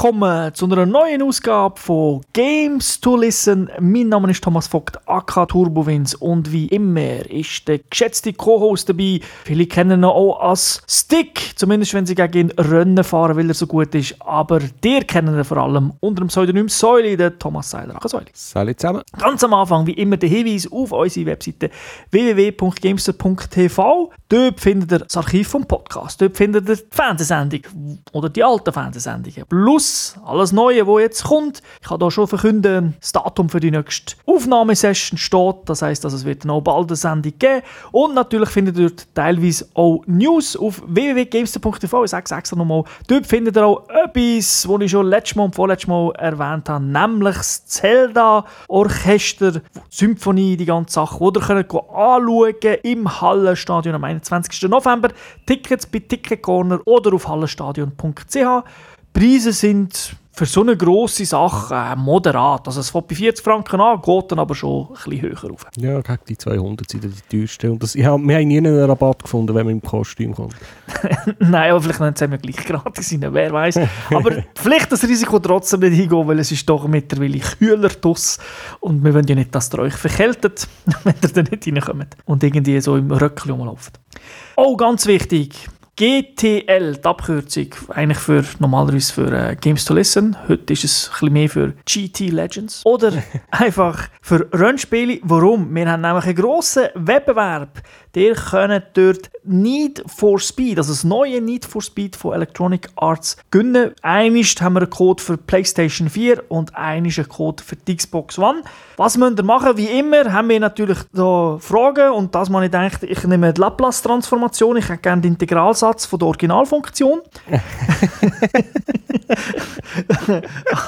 Willkommen zu einer neuen Ausgabe von Games to Listen. Mein Name ist Thomas Vogt, AK Turbowins und wie immer ist der geschätzte Co-Host dabei. Viele kennen ihn auch als Stick, zumindest wenn sie gegen ihn Rennen fahren, weil er so gut ist. Aber der kennen ihn vor allem unter dem Pseudonym Säule, der Thomas Seiler. Ach, Säule. Salut zusammen. Ganz am Anfang, wie immer, der Hinweis auf unsere Webseite www.gamester.tv. Dort findet ihr das Archiv vom Podcast. Dort findet ihr die Fernsehsendung oder die alten Fernsehsendungen. Plus alles Neue, was jetzt kommt. Ich kann hier schon verkünden, das Datum für die nächste Aufnahmesession steht. Das heisst, dass es wird noch bald eine Sendung geben. Und natürlich findet ihr dort teilweise auch News auf www.gamester.tv. Ich sage es extra nochmal. Dort findet ihr auch etwas, was ich schon letztes Mal und vorletztes Mal erwähnt habe, nämlich das Zelda-Orchester, Symphonie, die ganze Sache, die ihr könnt anschauen im Hallenstadion am 21. November. Tickets bei Ticket Corner oder auf hallenstadion.ch. Preise sind für so eine grosse Sache äh, moderat. Also es fängt bei 40 Franken an, geht dann aber schon ein bisschen höher auf. Ja, gegen die 200 sind die teuersten. Und das, hab, wir haben nie einen Rabatt gefunden, wenn man im Kostüm kommt. Nein, aber vielleicht nennen sie gleich gratis rein, wer weiß. aber vielleicht das Risiko trotzdem nicht hingehen, weil es ist doch mittlerweile kühler draus und wir wollen ja nicht, dass ihr euch verkältet, wenn ihr da nicht reinkommt und irgendwie so im Röckchen rumläuft. Oh, ganz wichtig, GTL, die Abkürzung, eigentlich für, normalerweise für äh, Games to Listen. Heute ist es ein bisschen mehr für GT Legends. Oder einfach für Rennspiele. Warum? Wir haben nämlich einen grossen Wettbewerb. Ihr könnt dort Need for Speed, also das neue Need for Speed von Electronic Arts, gewinnen. Einmal haben wir einen Code für PlayStation 4 und einmal einen Code für die Xbox One. Was müsst ihr machen? Wie immer haben wir natürlich da Fragen und das man ich denke, ich nehme die Laplace-Transformation, ich hätte gerne den Integralsatz von der Originalfunktion.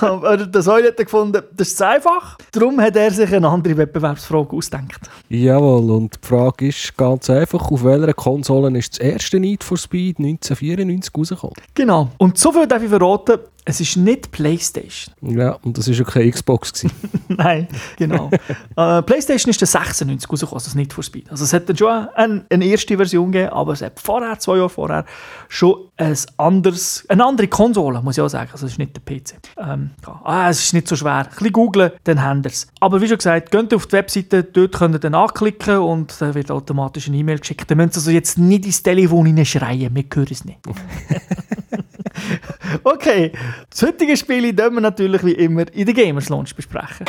Aber der Säule hat gefunden, das ist zu einfach. Darum hat er sich eine andere Wettbewerbsfrage ausgedacht. Jawohl, und die Frage ist ganz einfach, auf welcher Konsole ist das erste Need for Speed 1994 rausgekommen? Genau. Und so viel darf ich verraten, es ist nicht PlayStation. Ja, und das war ja keine Xbox. Nein, genau. äh, PlayStation ist der 96 rausgekommen, also Need for Speed. Also es hat dann schon eine, eine erste Version gegeben, aber es hat vorher, zwei Jahre vorher, schon ein anderes, eine andere Konsole, muss ich auch sagen. Also es ist nicht der PC. Ähm, ja. ah, es ist nicht so schwer. Ein bisschen googlen, dann haben ihr es. Aber wie schon gesagt, geht auf die Webseite, dort könnt ihr dann anklicken und dann wird automatisch eine E-Mail geschickt. Dann müsst ihr also jetzt nicht ins Telefon schreien, wir hören es nicht. Okay, das heutige Spiel dürfen wir natürlich wie immer in der Gamers Launch besprechen.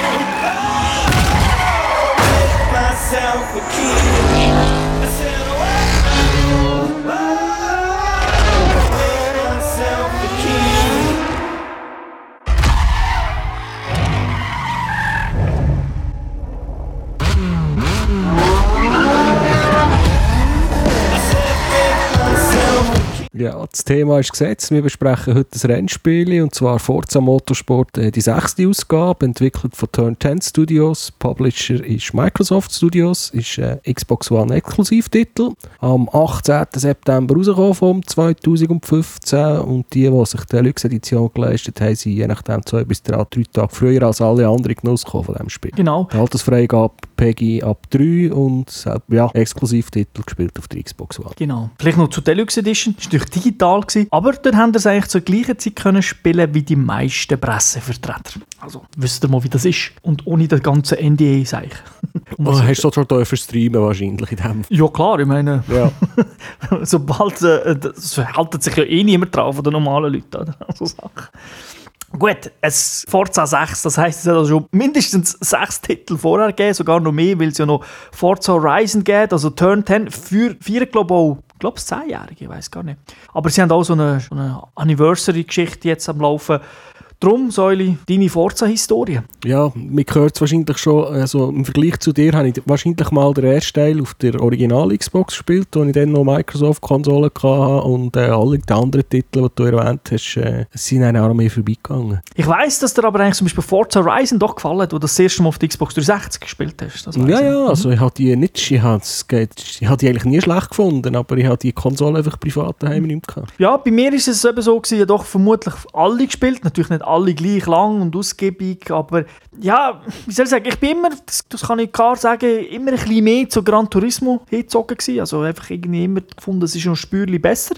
Ja, das Thema ist gesetzt. Wir besprechen heute das Rennspiel und zwar Forza Motorsport, äh, die sechste Ausgabe, entwickelt von Turn 10 Studios. Publisher ist Microsoft Studios, ist ein Xbox One Exklusivtitel. Am 18. September rausgekommen vom 2015 und die, die sich die Deluxe Edition geleistet haben, sind je nachdem zwei bis drei, drei Tage früher als alle anderen Genuss von diesem Spiel. Genau. Die Altersfreigabe PEGI ab 3 und äh, ja, Exklusivtitel gespielt auf der Xbox One. Genau. Vielleicht noch zur Deluxe Edition. War natürlich digital, gewesen, aber dort haben sie eigentlich zur gleichen Zeit können spielen wie die meisten Pressevertreter. Also, wisst ihr mal, wie das ist. Und ohne das ganze NDA, sage ich. Oh, hast du schon dürfen streamen wahrscheinlich in dem. Ja klar, ich meine, Ja. sobald, äh, das haltet sich ja eh niemand drauf von den normalen Leuten. Oder? So Sachen. Gut, es Forza 6, das heisst, es hat also schon mindestens sechs Titel vorher gegeben, sogar noch mehr, weil es ja noch Forza Horizon gibt, also Turn 10, für, vier glaube auch, ich glaube es 10-Jährige, ich weiß gar nicht. Aber sie haben auch so eine, so eine Anniversary-Geschichte jetzt am Laufen. Drum, Säuli, deine Forza-Historie. Ja, mir gehört es wahrscheinlich schon, also im Vergleich zu dir habe ich wahrscheinlich mal den ersten Teil auf der Original-Xbox gespielt, wo ich dann noch Microsoft-Konsole hatte und äh, alle die anderen Titel, die du erwähnt hast, äh, sind an Armee vorbeigegangen. Ich weiss, dass dir aber eigentlich zum Beispiel Forza Horizon doch gefallen hat, wo du das erste Mal auf der Xbox 360 gespielt hast. Ja, ich. ja, also ich habe die nicht, ich habe, ich die eigentlich nie schlecht gefunden, aber ich habe die Konsole einfach privat daheim nicht mehr gehabt. Ja, bei mir ist es eben so gewesen, doch vermutlich alle gespielt, natürlich nicht alle gleich lang und ausgiebig, aber ja, wie soll ich sagen, ich bin immer, das, das kann ich klar sagen, immer ein bisschen mehr zu Gran Turismo gewesen, also einfach irgendwie immer gefunden, es ist ein Spürchen besser,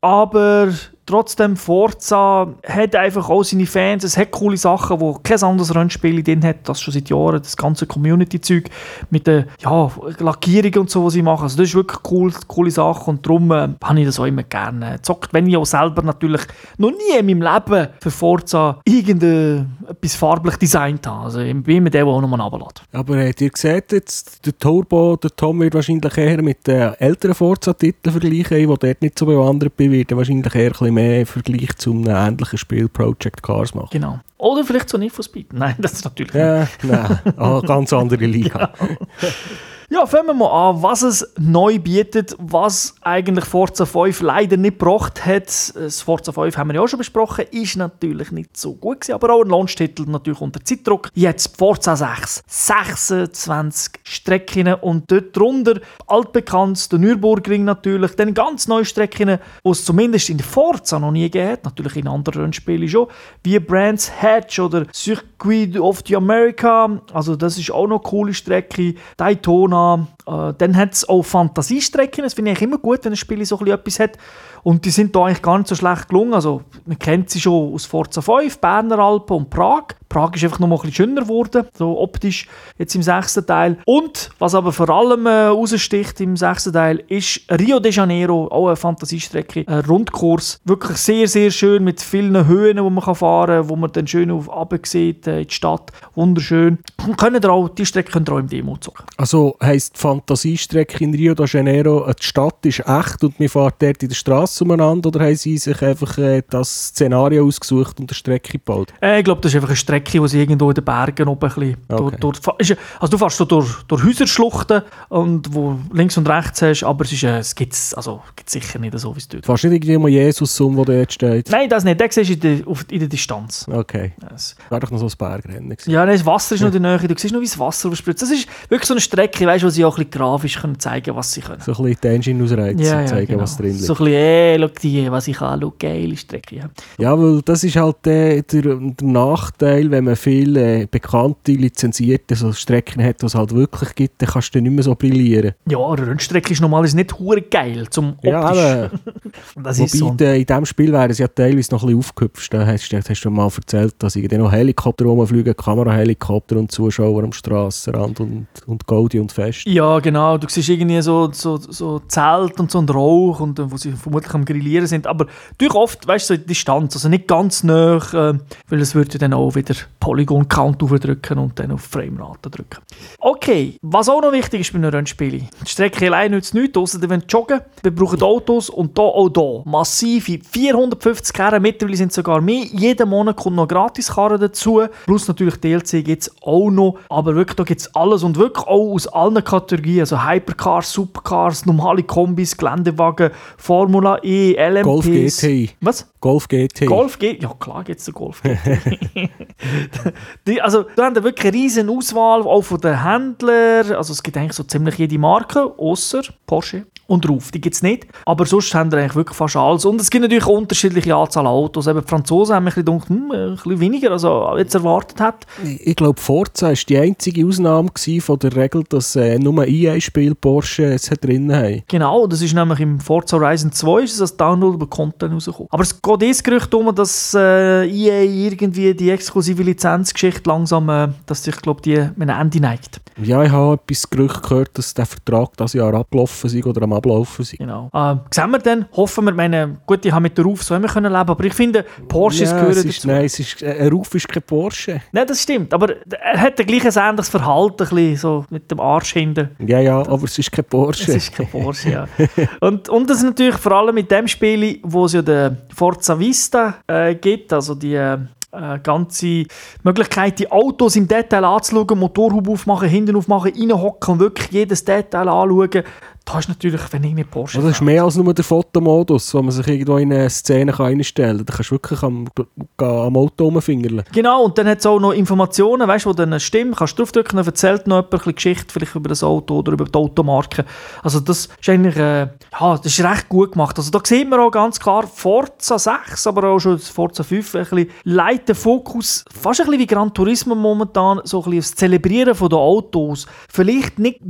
aber trotzdem, Forza hat einfach auch seine Fans, es hat coole Sachen, wo kein anderes Rennspiel drin hat, das schon seit Jahren, das ganze Community-Zeug mit den ja, Lackierungen und so, was sie machen. Also das ist wirklich cool, coole Sache und darum äh, habe ich das auch immer gerne gezockt. Wenn ich auch selber natürlich noch nie in meinem Leben für Forza irgendetwas farblich designt habe. Also ich bin immer der, der auch nochmal runterlässt. Aber äh, ihr seht jetzt, der Turbo, der Tom wird wahrscheinlich eher mit den älteren Forza-Titeln vergleichen, ich, wo dort nicht so bewandert bin, wird wahrscheinlich eher ein bisschen mehr Vergleich zu einem ähnlichen Spiel Project Cars machen. Genau. Oder vielleicht so Need for Speed. Nein, das ist natürlich nicht. Ja, nein, ah, ganz andere Liga. Ja, fangen wir mal an, was es neu bietet, was eigentlich Forza 5 leider nicht gebracht hat. Das Forza 5 haben wir ja auch schon besprochen, ist natürlich nicht so gut gewesen, aber auch ein Launch-Titel natürlich unter Zeitdruck. Jetzt Forza 6, 26 Strecken und dort drunter altbekannt, der Nürburgring natürlich, dann ganz neue Strecken, die es zumindest in Forza noch nie hat, natürlich in anderen Rennspielen schon, wie Brands Hatch oder Circuit of the America, also das ist auch noch eine coole Strecke, Daytona, äh, dann hat es auch Fantasiestrecken, das finde ich immer gut, wenn ein Spiel so etwas hat. Und die sind da eigentlich gar nicht so schlecht gelungen. Also, man kennt sie schon aus Forza 5, Berner Alpen und Prag. Prag ist einfach noch mal ein bisschen schöner geworden, so optisch, jetzt im sechsten Teil. Und, was aber vor allem äh, raussticht im sechsten Teil, ist Rio de Janeiro, auch eine Fantasiestrecke, ein Rundkurs. Wirklich sehr, sehr schön, mit vielen Höhen, wo man kann fahren kann, wo man dann schön auf runter sieht, äh, in die Stadt. Wunderschön. Und können ihr auch, die Strecke könnt ihr auch im Demo zocken. Also heisst die Fantasiestrecke in Rio de Janeiro, äh, die Stadt ist echt und man fährt dort in der Straße umeinander oder haben sie sich einfach äh, das Szenario ausgesucht und eine Strecke gebaut? Äh, ich glaube, das ist einfach eine Strecke, die sie irgendwo in den Bergen oben ein bisschen Okay. durch, durch, also du fährst so durch, durch Häuserschluchten und wo links und rechts hast, aber es, ist, äh, es gibt es also, gibt's sicher nicht so, wie es dort Du fährst nicht irgendwie mal Jesus um, der dort steht? Nein, das nicht. Den siehst du in der, auf, in der Distanz. Okay. Das- Wäre doch noch so ein Bergrennen gewesen. Ja, nein, das Wasser ist noch in der Nähe. Du siehst noch, wie das Wasser überspritzt. Das ist wirklich so eine Strecke, weißt, wo sie auch ein bisschen grafisch können zeigen was sie können. So ein bisschen die Engine ausreizen und zeigen, genau. was drin liegt. So ein bisschen, ey, schau die, was ich kann, schau, geile Strecke. Ja. Ja, weil das ist halt der, der, der Nachteil, wenn man viele äh, bekannte, lizenzierte so Strecken hat, die es halt wirklich gibt, dann kannst du dann nicht mehr so brillieren. Ja, eine Rennstrecke ist normalerweise nicht hure geil zum optisch. Ja, aber das wobei ist so. der, in diesem Spiel wären sie ja teilweise noch ein bisschen aufgehüpft. Da hast, hast du mal erzählt, dass irgendwie noch Helikopter rumfliegen, Kamerahelikopter und Zuschauer am Strassenrand und, und Gaudi und Fest. Ja, genau. Du siehst irgendwie so, so, so Zelt und so ein Rauch, und, äh, wo sie vermutlich am Grillieren sind. Aber durch oft, weißt du, so in Distanz, also nicht ganz nah, äh, weil es würde dann auch wieder Polygon-Count aufdrücken und dann auf Framerate drücken. Okay, was auch noch wichtig ist bei einem Rennspiel. Die Strecke allein nützt nichts, ihr wollt joggen. Wir brauchen Autos und da auch da massive 450 Karren, mittlerweile sind sogar mehr. Jeden Monat kommt noch Gratiskarren dazu. Plus natürlich DLC gibt es auch noch. Aber wirklich, da gibt es alles und wirklich auch aus allen Kategorien. Also Hypercars, Supercars, normale Kombis, Geländewagen, Formula E, LMPs. Golf GT. Was? Golf GT. Golf geht, ja klar gibt es den Golf GT. Die, also da haben wir wirklich eine riesen Auswahl, auch von den Händlern. Also es gibt eigentlich so ziemlich jede Marke, außer Porsche und Ruf. Die gibt es nicht. Aber sonst haben wir eigentlich wirklich fast alles. Und es gibt natürlich unterschiedliche Anzahl Autos. Eben die Franzosen haben ein bisschen gedacht, hm, ein bisschen weniger, als jetzt erwartet hat. Ich glaube, Forza war die einzige Ausnahme von der Regel, dass äh, nur EA-Spiel Porsche es drin haben. Genau, das ist nämlich im Forza Horizon 2 ist es als Downloadable Content rausgekommen. Aber es geht das Gerücht um, dass äh, EA irgendwie die exklusive Lizenzgeschichte langsam, äh, dass sich, glaube die mit einem Ende neigt. Ja, ich habe etwas Gerücht gehört, dass der Vertrag das Jahr abgelaufen ist oder am Ablaufen ist. Genau. Äh, sehen wir dann, hoffen wir, meine, gut, ich habe mit der Ruf so immer können leben, aber ich finde, Porsches ja, gehören ist, dazu. Nein, es ist, äh, ein Ruf ist kein Porsche. Nein, das stimmt, aber er hat ein gleiches ähnliches Verhalten, ein bisschen so mit dem Arsch hinten. Ja, ja, aber es ist kein Porsche. Es ist kein Porsche, ja. und, und das ist natürlich vor allem mit dem Spiel, wo es ja den Forza Vista äh, gibt, also die äh, ganze Möglichkeit, die Autos im Detail anzuschauen, Motorhaube aufmachen, hinten aufmachen, reinhocken und wirklich jedes Detail anschauen. Da ist natürlich, wenn ich nicht Porsche Also das ist mehr als nur der Fotomodus, wo man sich irgendwo in eine Szene kann einstellen kann. Da kannst du wirklich am, am Auto rumfingerlen. Genau, und dann hat es auch noch Informationen, weißt du, wo dann stimmen, kannst du draufdrücken, dann erzählt noch jemand ein bisschen Geschichte vielleicht über das Auto oder über die Automarke. Also das ist eigentlich, äh, ja, das ist recht gut gemacht. Also da sieht man auch ganz klar Forza 6, aber auch schon Forza 5, ein bisschen leitet Fokus, fast ein bisschen wie Gran Turismo momentan, so ein bisschen aufs Zelebrieren den Autos. Vielleicht nicht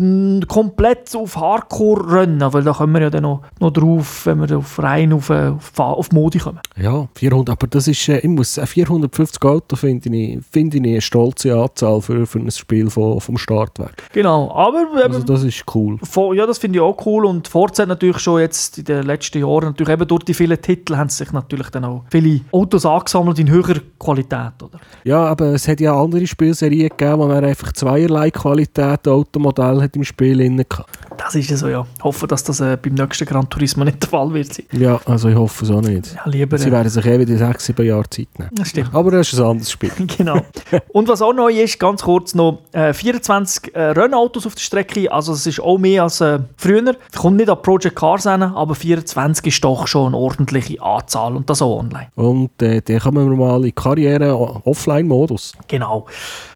komplett auf Hardcore Vorrennen, weil da kommen wir ja dann noch, noch drauf, wenn wir auf rein auf, äh, auf, auf Modi kommen. Ja, 400, aber das ist, äh, ich muss sagen, 450 Auto finde ich, finde ich eine stolze Anzahl für, für ein Spiel von, vom Startwerk. Genau, aber Also das ist cool. Ja, das finde ich auch cool und Forza hat natürlich schon jetzt in den letzten Jahren, natürlich eben durch die vielen Titel, haben sich natürlich dann auch viele Autos angesammelt in höherer Qualität, oder? Ja, aber es hat ja andere Spielserien gegeben, wo man einfach zweierlei Qualität Automodell hat im Spiel drin gehabt. Das ist ja so, ja. Ich hoffe, dass das äh, beim nächsten Gran Turismo nicht der Fall wird sein. Ja, also ich hoffe es auch nicht. Ja, lieber. Sie Äh, werden sich eh wieder sechs, sieben Jahre Zeit nehmen. das stimmt. Aber das ist ein anderes Spiel. genau. Und was auch neu ist, ganz kurz noch, äh, 24 äh, Rennautos auf der Strecke, also es ist auch mehr als äh, früher. Kommt nicht an Project Cars hin, aber 24 ist doch schon eine ordentliche Anzahl und das auch online. Und äh, dann kommen wir mal in Karriere o- Offline-Modus. Genau.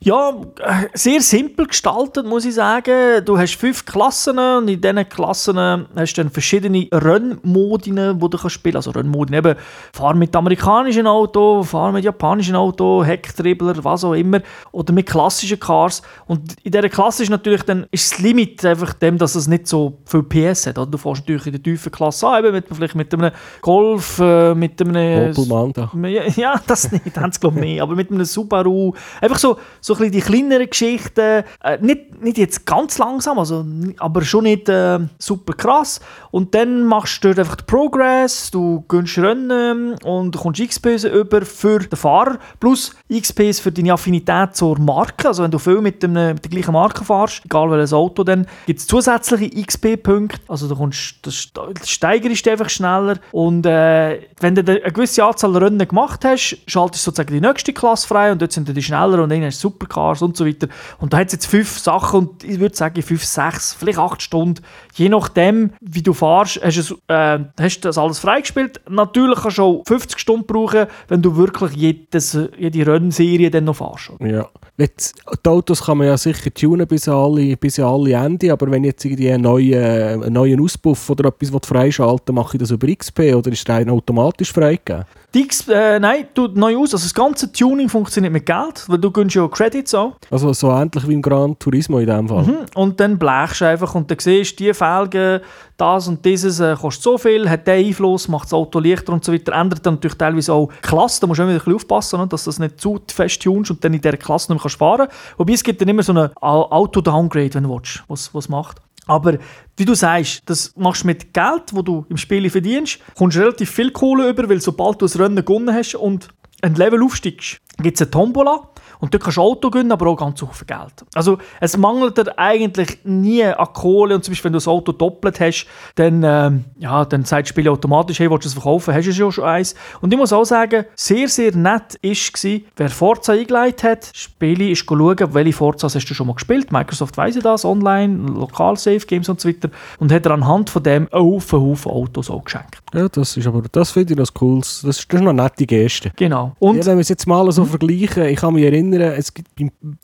Ja, äh, sehr simpel gestaltet, muss ich sagen. Du hast fünf Klassen und in diesen Klassen hast du dann verschiedene Rennmodien, die du kannst spielen kannst. Also Rennmodien eben, fahr mit amerikanischen Auto, fahr mit japanischen Auto, Hecktribbler, was auch immer. Oder mit klassischen Cars. Und in dieser Klasse ist natürlich dann ist das Limit einfach dem, dass es nicht so viel PS hat. Oder? Du fährst natürlich in der tiefen Klasse an, eben mit, vielleicht mit einem Golf, äh, mit einem... Opel Manta. Ja, das nicht, haben sie glaube ich nicht. Aber mit einem Subaru. Einfach so, so ein bisschen die kleineren Geschichten. Äh, nicht, nicht jetzt ganz langsam, also, aber schon nicht äh, super krass. Und dann machst du dort einfach den Progress, du gönnst Rennen und du kommst XPs über für den Fahrer. Plus XPs für deine Affinität zur Marke. Also wenn du viel mit, dem, mit der gleichen Marke fährst, egal welches Auto, dann gibt es zusätzliche XP-Punkte. Also du kommst, das steigerst einfach schneller. Und äh, wenn du eine gewisse Anzahl Rennen gemacht hast, schaltest du sozusagen die nächste Klasse frei und dort sind die schneller und dann hast du Supercars und so weiter. Und da hat es jetzt fünf Sachen und ich würde sagen fünf, sechs, vielleicht acht Stunden. Je nachdem, wie du fährst, hast, es, äh, hast du das alles freigespielt. Natürlich kannst du auch 50 Stunden brauchen, wenn du wirklich jedes, jede Rennserie dann noch fährst. Ja. Jetzt, die Autos kann man ja sicher tunen bis an alle, bis alle Ende, aber wenn jetzt irgendwie einen neuen, einen neuen Auspuff oder etwas freischalten mache ich das über XP oder ist der automatisch freigegeben? Die X, äh, nein, tut neu aus. Also das ganze Tuning funktioniert mit Geld, weil du gönnst ja Credits an. Also so ähnlich wie im Gran Turismo in dem Fall. Mhm. Und dann blechst du einfach und dann siehst du, die Felgen, das und dieses äh, kostet so viel, hat den Einfluss, macht das Auto leichter und so weiter. Ändert dann natürlich teilweise auch Klasse. Da musst du immer wieder ein bisschen aufpassen, ne, dass du das nicht zu fest tunst und dann in dieser Klasse nicht mehr kannst fahren kannst. Wobei es gibt dann immer so ein Au- Auto-Downgrade, wenn du willst, was was macht. Aber wie du sagst, das machst du mit Geld, das du im Spiel verdienst, kommst relativ viel Kohle über, weil sobald du das Rennen gewonnen hast und ein Level aufsteigst, gibt es eine Tombola und dort kannst du Auto gewinnen, aber auch ganz viel Geld. Also es mangelt dir eigentlich nie an Kohle und zum Beispiel wenn du das Auto doppelt hast, dann, ähm, ja, dann sagt das Spiel automatisch, hey, willst du es verkaufen, hast du ja schon eins. Und ich muss auch sagen, sehr, sehr nett war, wer Forza eingeleitet hat, Spiele ist schauen, welche Forzas hast du schon mal gespielt. Microsoft weiss ja das, online, lokal, Safe Games und so weiter. Und hat er anhand von dem einen Haufen, Haufen Autos auch geschenkt. Ja, das ist aber, das finde ich das Cooles. Das ist, das ist noch eine nette Geste. Genau. Und ja, wenn wir es jetzt mal so vergleichen, ich kann mich erinnern, es gibt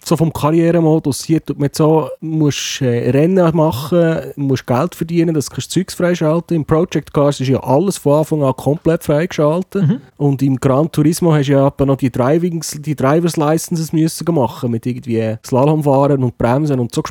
so vom Karrieremodus, hier tut man so, musst äh, Rennen machen, musst Geld verdienen, das kannst du Zeugs freischalten. Im Project Cars ist ja alles von Anfang an komplett freigeschaltet. Mhm. Und im Gran Turismo hast du ja noch die, Drivings, die Drivers Licenses müssen machen mit irgendwie Slalomfahren und Bremsen und so.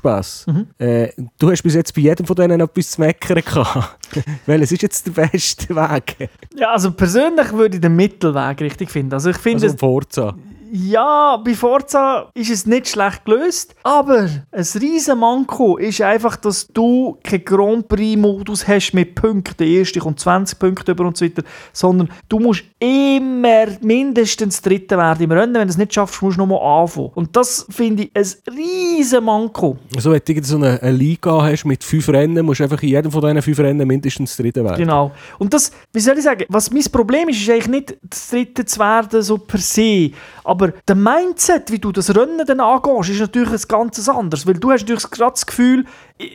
Mhm. Äh, du hast bis jetzt bei jedem von denen etwas zu meckern gehabt. Welches ist jetzt der beste Weg? ja, also persönlich würde ich den Mittelweg richtig finden. Also ich finde, Also Forza. Ja, bei Forza ist es nicht schlecht gelöst, aber ein riesen Manko ist einfach, dass du keinen Grand Prix-Modus hast mit Punkten. Erste kommt 20 Punkte über und so weiter, sondern du musst immer mindestens Dritter werden im Rennen. Wenn du es nicht schaffst, musst du nochmal anfangen. Und das finde ich ein riesen Manko. Also wenn du so eine, eine Liga hast mit fünf Rennen, musst du einfach in jedem von diesen fünf Rennen mindestens Dritter werden. Genau. Und das, wie soll ich sagen, was mein Problem ist, ist eigentlich nicht das Dritte zu werden, so per se. Aber der Mindset, wie du das Rennen dann angehst, ist natürlich ein ganz anderes. Weil du hast natürlich gerade das Gefühl,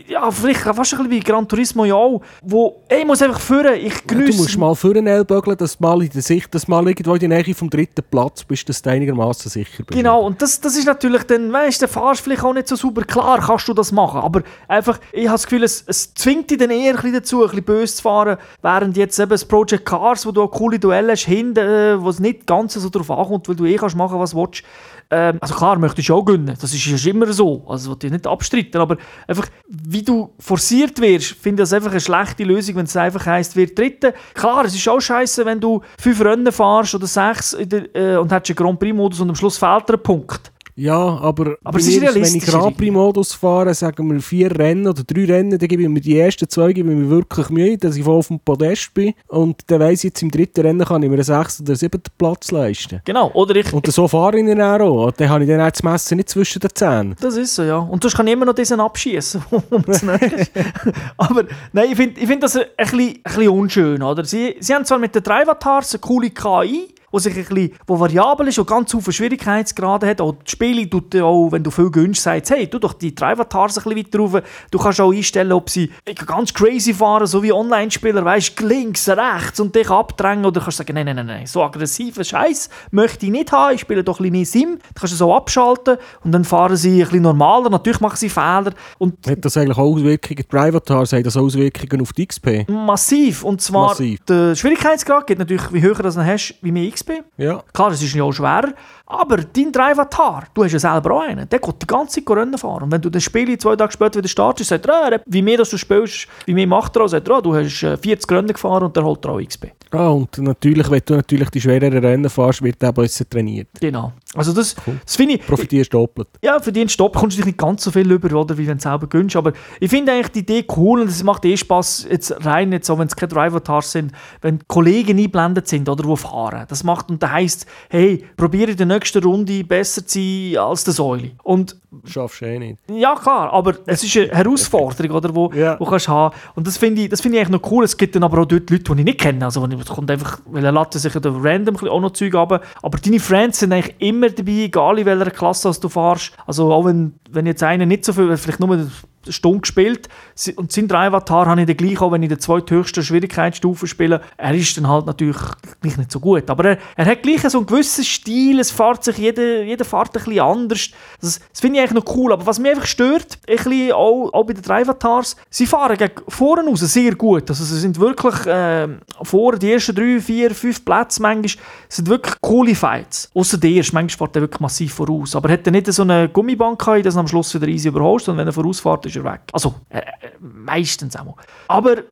ja, vielleicht fast ein bisschen wie Gran Turismo ja auch, wo, ey, ich muss einfach führen, ich Ja, genieße du musst mal vorne ellbögeln, dass du mal in der Sicht, dass du mal irgendwo in der Nähe vom dritten Platz bist, dass du einigermaßen sicher bist. Genau, und das, das ist natürlich dann, weißt du, fahrst vielleicht auch nicht so super. Klar kannst du das machen, aber einfach, ich habe das Gefühl, es, es zwingt dich dann eher ein bisschen dazu, ein bisschen böse zu fahren, während jetzt eben das Project Cars, wo du auch coole Duelle hast, hinten, äh, wo es nicht ganz so darauf ankommt, weil du eh kannst machen, was du willst, ähm, also klar, möchtest du auch gewinnen, das ist ja immer so, also das will ich nicht abstreiten, aber einfach, wie du forciert wirst, finde ich das einfach eine schlechte Lösung, wenn es einfach heisst, wir Dritte. Klar, es ist auch scheiße, wenn du fünf Rennen fahrst oder sechs der, äh, und hast einen Grand Prix-Modus und am Schluss fehlt dir ein Punkt. Ja, aber, Aber es ist wenn ich Grand Prix-Modus fahre, sagen wir vier Rennen oder drei Rennen, dann gebe ich mir die ersten zwei gebe ich mir wirklich Mühe, dass ich voll auf dem Podest bin. Und dann weiss ich, jetzt im dritten Rennen kann ich mir einen sechsten oder siebten Platz leisten. Genau, oder ich... Und so fahre ich dann auch. Und dann habe ich dann auch das Messer nicht zwischen den Zähnen. Das ist so, ja. Und sonst kann ich immer noch diesen abschießen. Aber nein, ich finde ich find das ein bisschen, ein bisschen unschön. Oder? Sie, sie haben zwar mit den drei Avatars eine coole KI, wo sich ein bisschen, wo variabel ist und ganz viele Schwierigkeitsgrade hat. Auch die Spiele tut auch, wenn du viel gönnst, sagst, hey, tu doch die drei Avatars ein bisschen weiter rauf. Du kannst auch einstellen, ob sie ganz crazy fahren, so wie Online-Spieler, weißt links, rechts und dich abdrängen. Oder kannst sagen, nein, nein, nein, nein, so aggressiven Scheiß möchte ich nicht haben. Ich spiele doch ein bisschen mehr Sim. Du kannst es so abschalten und dann fahren sie ein bisschen normaler. Natürlich machen sie Fehler. Und Hat das eigentlich auch Auswirkungen, die Privatars haben das Auswirkungen auf die XP? Massiv. Und zwar, Massiv. der Schwierigkeitsgrad geht natürlich, wie höher du das hast, wie mehr XP. Ja. Klar, es ist ja auch schwerer. Aber dein Drive-Avatar, du hast ja selber auch einen, der geht die ganze Zeit Rennen fahren. Und wenn du das Spiel zwei Tage später wieder startest, sagt er, ah, wie mehr das du spielst, wie mehr macht er auch, sagt er, ah, du hast äh, 40 Rennen gefahren und der holt dir auch XP. Ah, und natürlich, wenn du natürlich die schwereren Rennen fährst, wird der besser trainiert. Genau. Also das, Cool. das finde ich, Profitierst doppelt. Ja, für den Stopp kommst du dich nicht ganz so viel über, oder, wie wenn du selber gönnst. Aber ich finde eigentlich die Idee cool und es macht eh Spaß, jetzt rein, jetzt so, wenn es keine Driver-Tars sind, wenn Kollegen einblendet sind oder die fahren. Das macht und da heisst, hey, probiere in der nächsten Runde besser zu sein als der Säule. Und Schaffst du eh nicht. ja, klar, aber es ist eine Herausforderung, oder, wo, Ja. wo kannst haben. Und das finde ich, das finde ich eigentlich noch cool. Es gibt dann aber auch dort Leute, die ich nicht kenne. Also, es kommt einfach, weil er lädt sich ja da random auch noch Zeug ab. Aber deine Friends sind eigentlich immer dabei, egal in welcher Klasse du fährst. Also, auch wenn, wenn jetzt einer nicht so viel, vielleicht nur Stunde gespielt und sein drei Avatar habe ich dann gleich auch, wenn ich in der zweithöchsten Schwierigkeitsstufe spiele. Er ist dann halt natürlich gleich nicht so gut. Aber er, er hat gleich so einen gewissen Stil, es fährt sich jeder, jeder fährt ein bisschen anders. Das, das finde ich eigentlich noch cool. Aber was mich einfach stört, ein bisschen auch, auch bei den drei Avatars, sie fahren gegen vorne raus sehr gut. Also sie sind wirklich ähm, vorne, die ersten drei, vier, fünf Plätze manchmal, sind wirklich coole Fights. Außer der erste, manchmal fährt er wirklich massiv voraus. Aber hat er nicht so eine Gummibank dass er am Schluss wieder easy überholst und wenn er vorausfährt, ist er weg. Also, äh, äh, meistens auch. Aber äh,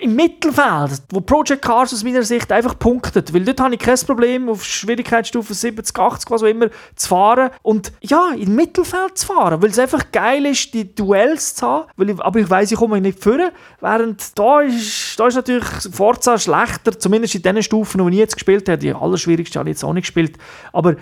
im Mittelfeld, wo Project Cars aus meiner Sicht einfach punktet, weil dort habe ich kein Problem, auf Schwierigkeitsstufe 70, 80, was auch immer, zu fahren und ja, im Mittelfeld zu fahren, weil es einfach geil ist, die Duells zu haben, weil ich, aber ich weiss, ich komme nicht führen, während da ist, da ist natürlich Forza schlechter, zumindest in den Stufen, die ich jetzt gespielt habe, die allerschwierigste habe ich jetzt auch nicht gespielt, aber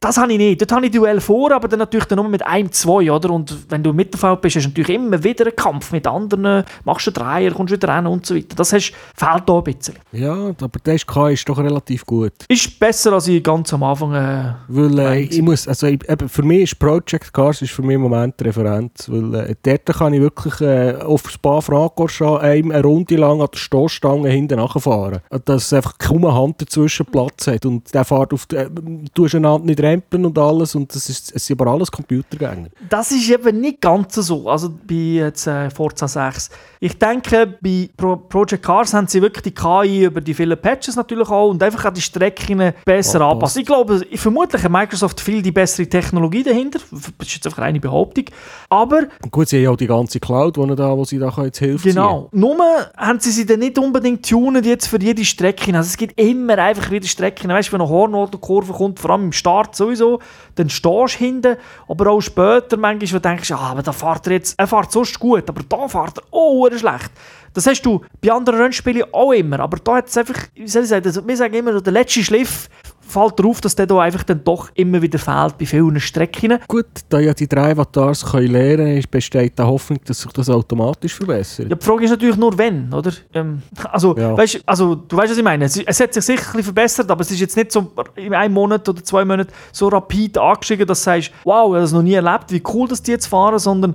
das habe ich nicht. Dort habe ich Duell vor, aber dann natürlich dann nur mit einem, zwei, oder? Und wenn du im Mittelfeld bist, hast du natürlich immer wieder einen Kampf mit anderen, machst einen Dreier, kommst wieder rein und so weiter. Das hast, fehlt da ein bisschen. Ja, aber der SK ist doch relativ gut. Ist besser, als ich ganz am Anfang... Äh, Weil äh, ich muss, also ich, eben, für mich ist Project Cars ist für mich im Moment die Referenz, weil äh, dort kann ich wirklich äh, auf Spa-Francorchamps einem eine Runde lang an der Stoßstange hinten nachfahren. Dass einfach kaum eine Hand dazwischen Platz hat und der fährt auf, die- äh, du einander nicht rempeln und alles und das ist, es sind aber alles Computergänger. Das ist eben nicht ganz so. Also bei jetzt, äh, Forza 6. Ich denke, bei Pro Project Cars haben sie wirklich die KI über die vielen Patches natürlich auch und einfach an die Strecken besser Anpasst. anpassen. Ich glaube, ich vermutlich hat Microsoft viel die bessere Technologie dahinter. Das ist jetzt einfach eine Behauptung. Aber gut, sie haben ja auch die ganze Cloud, wo, da, wo sie da jetzt Hilfe Genau. Nur haben sie sie dann nicht unbedingt tunen jetzt für jede Strecke. Also es gibt immer einfach wieder Strecken. Weißt du, wenn eine Hornauto-Kurve kommt, vor allem im Start sowieso, dann stehst du hinten. Aber auch später manchmal, wo du ah, aber da fährt er jetzt, er fährt sonst gut, aber da fährt er oh, er ist schlecht. Das hast du bei anderen Rennspielen auch immer. Aber da hat es einfach, wie soll ich sagen, wir sagen immer, der letzte Schliff fällt darauf, dass der da einfach dann doch immer wieder fehlt bei vielen Strecken. Gut, da ja die drei Avatars können lernen können, besteht die Hoffnung, dass sich das automatisch verbessert. Ja, die Frage ist natürlich nur, wenn, oder? Ähm, also, Ja. weißt, also, du weißt, was ich meine. Es, es hat sich sicher ein bisschen verbessert, aber es ist jetzt nicht so in einem Monat oder zwei Monaten so rapid angestiegen, dass du sagst, wow, ich habe das noch nie erlebt, wie cool, dass die jetzt fahren, sondern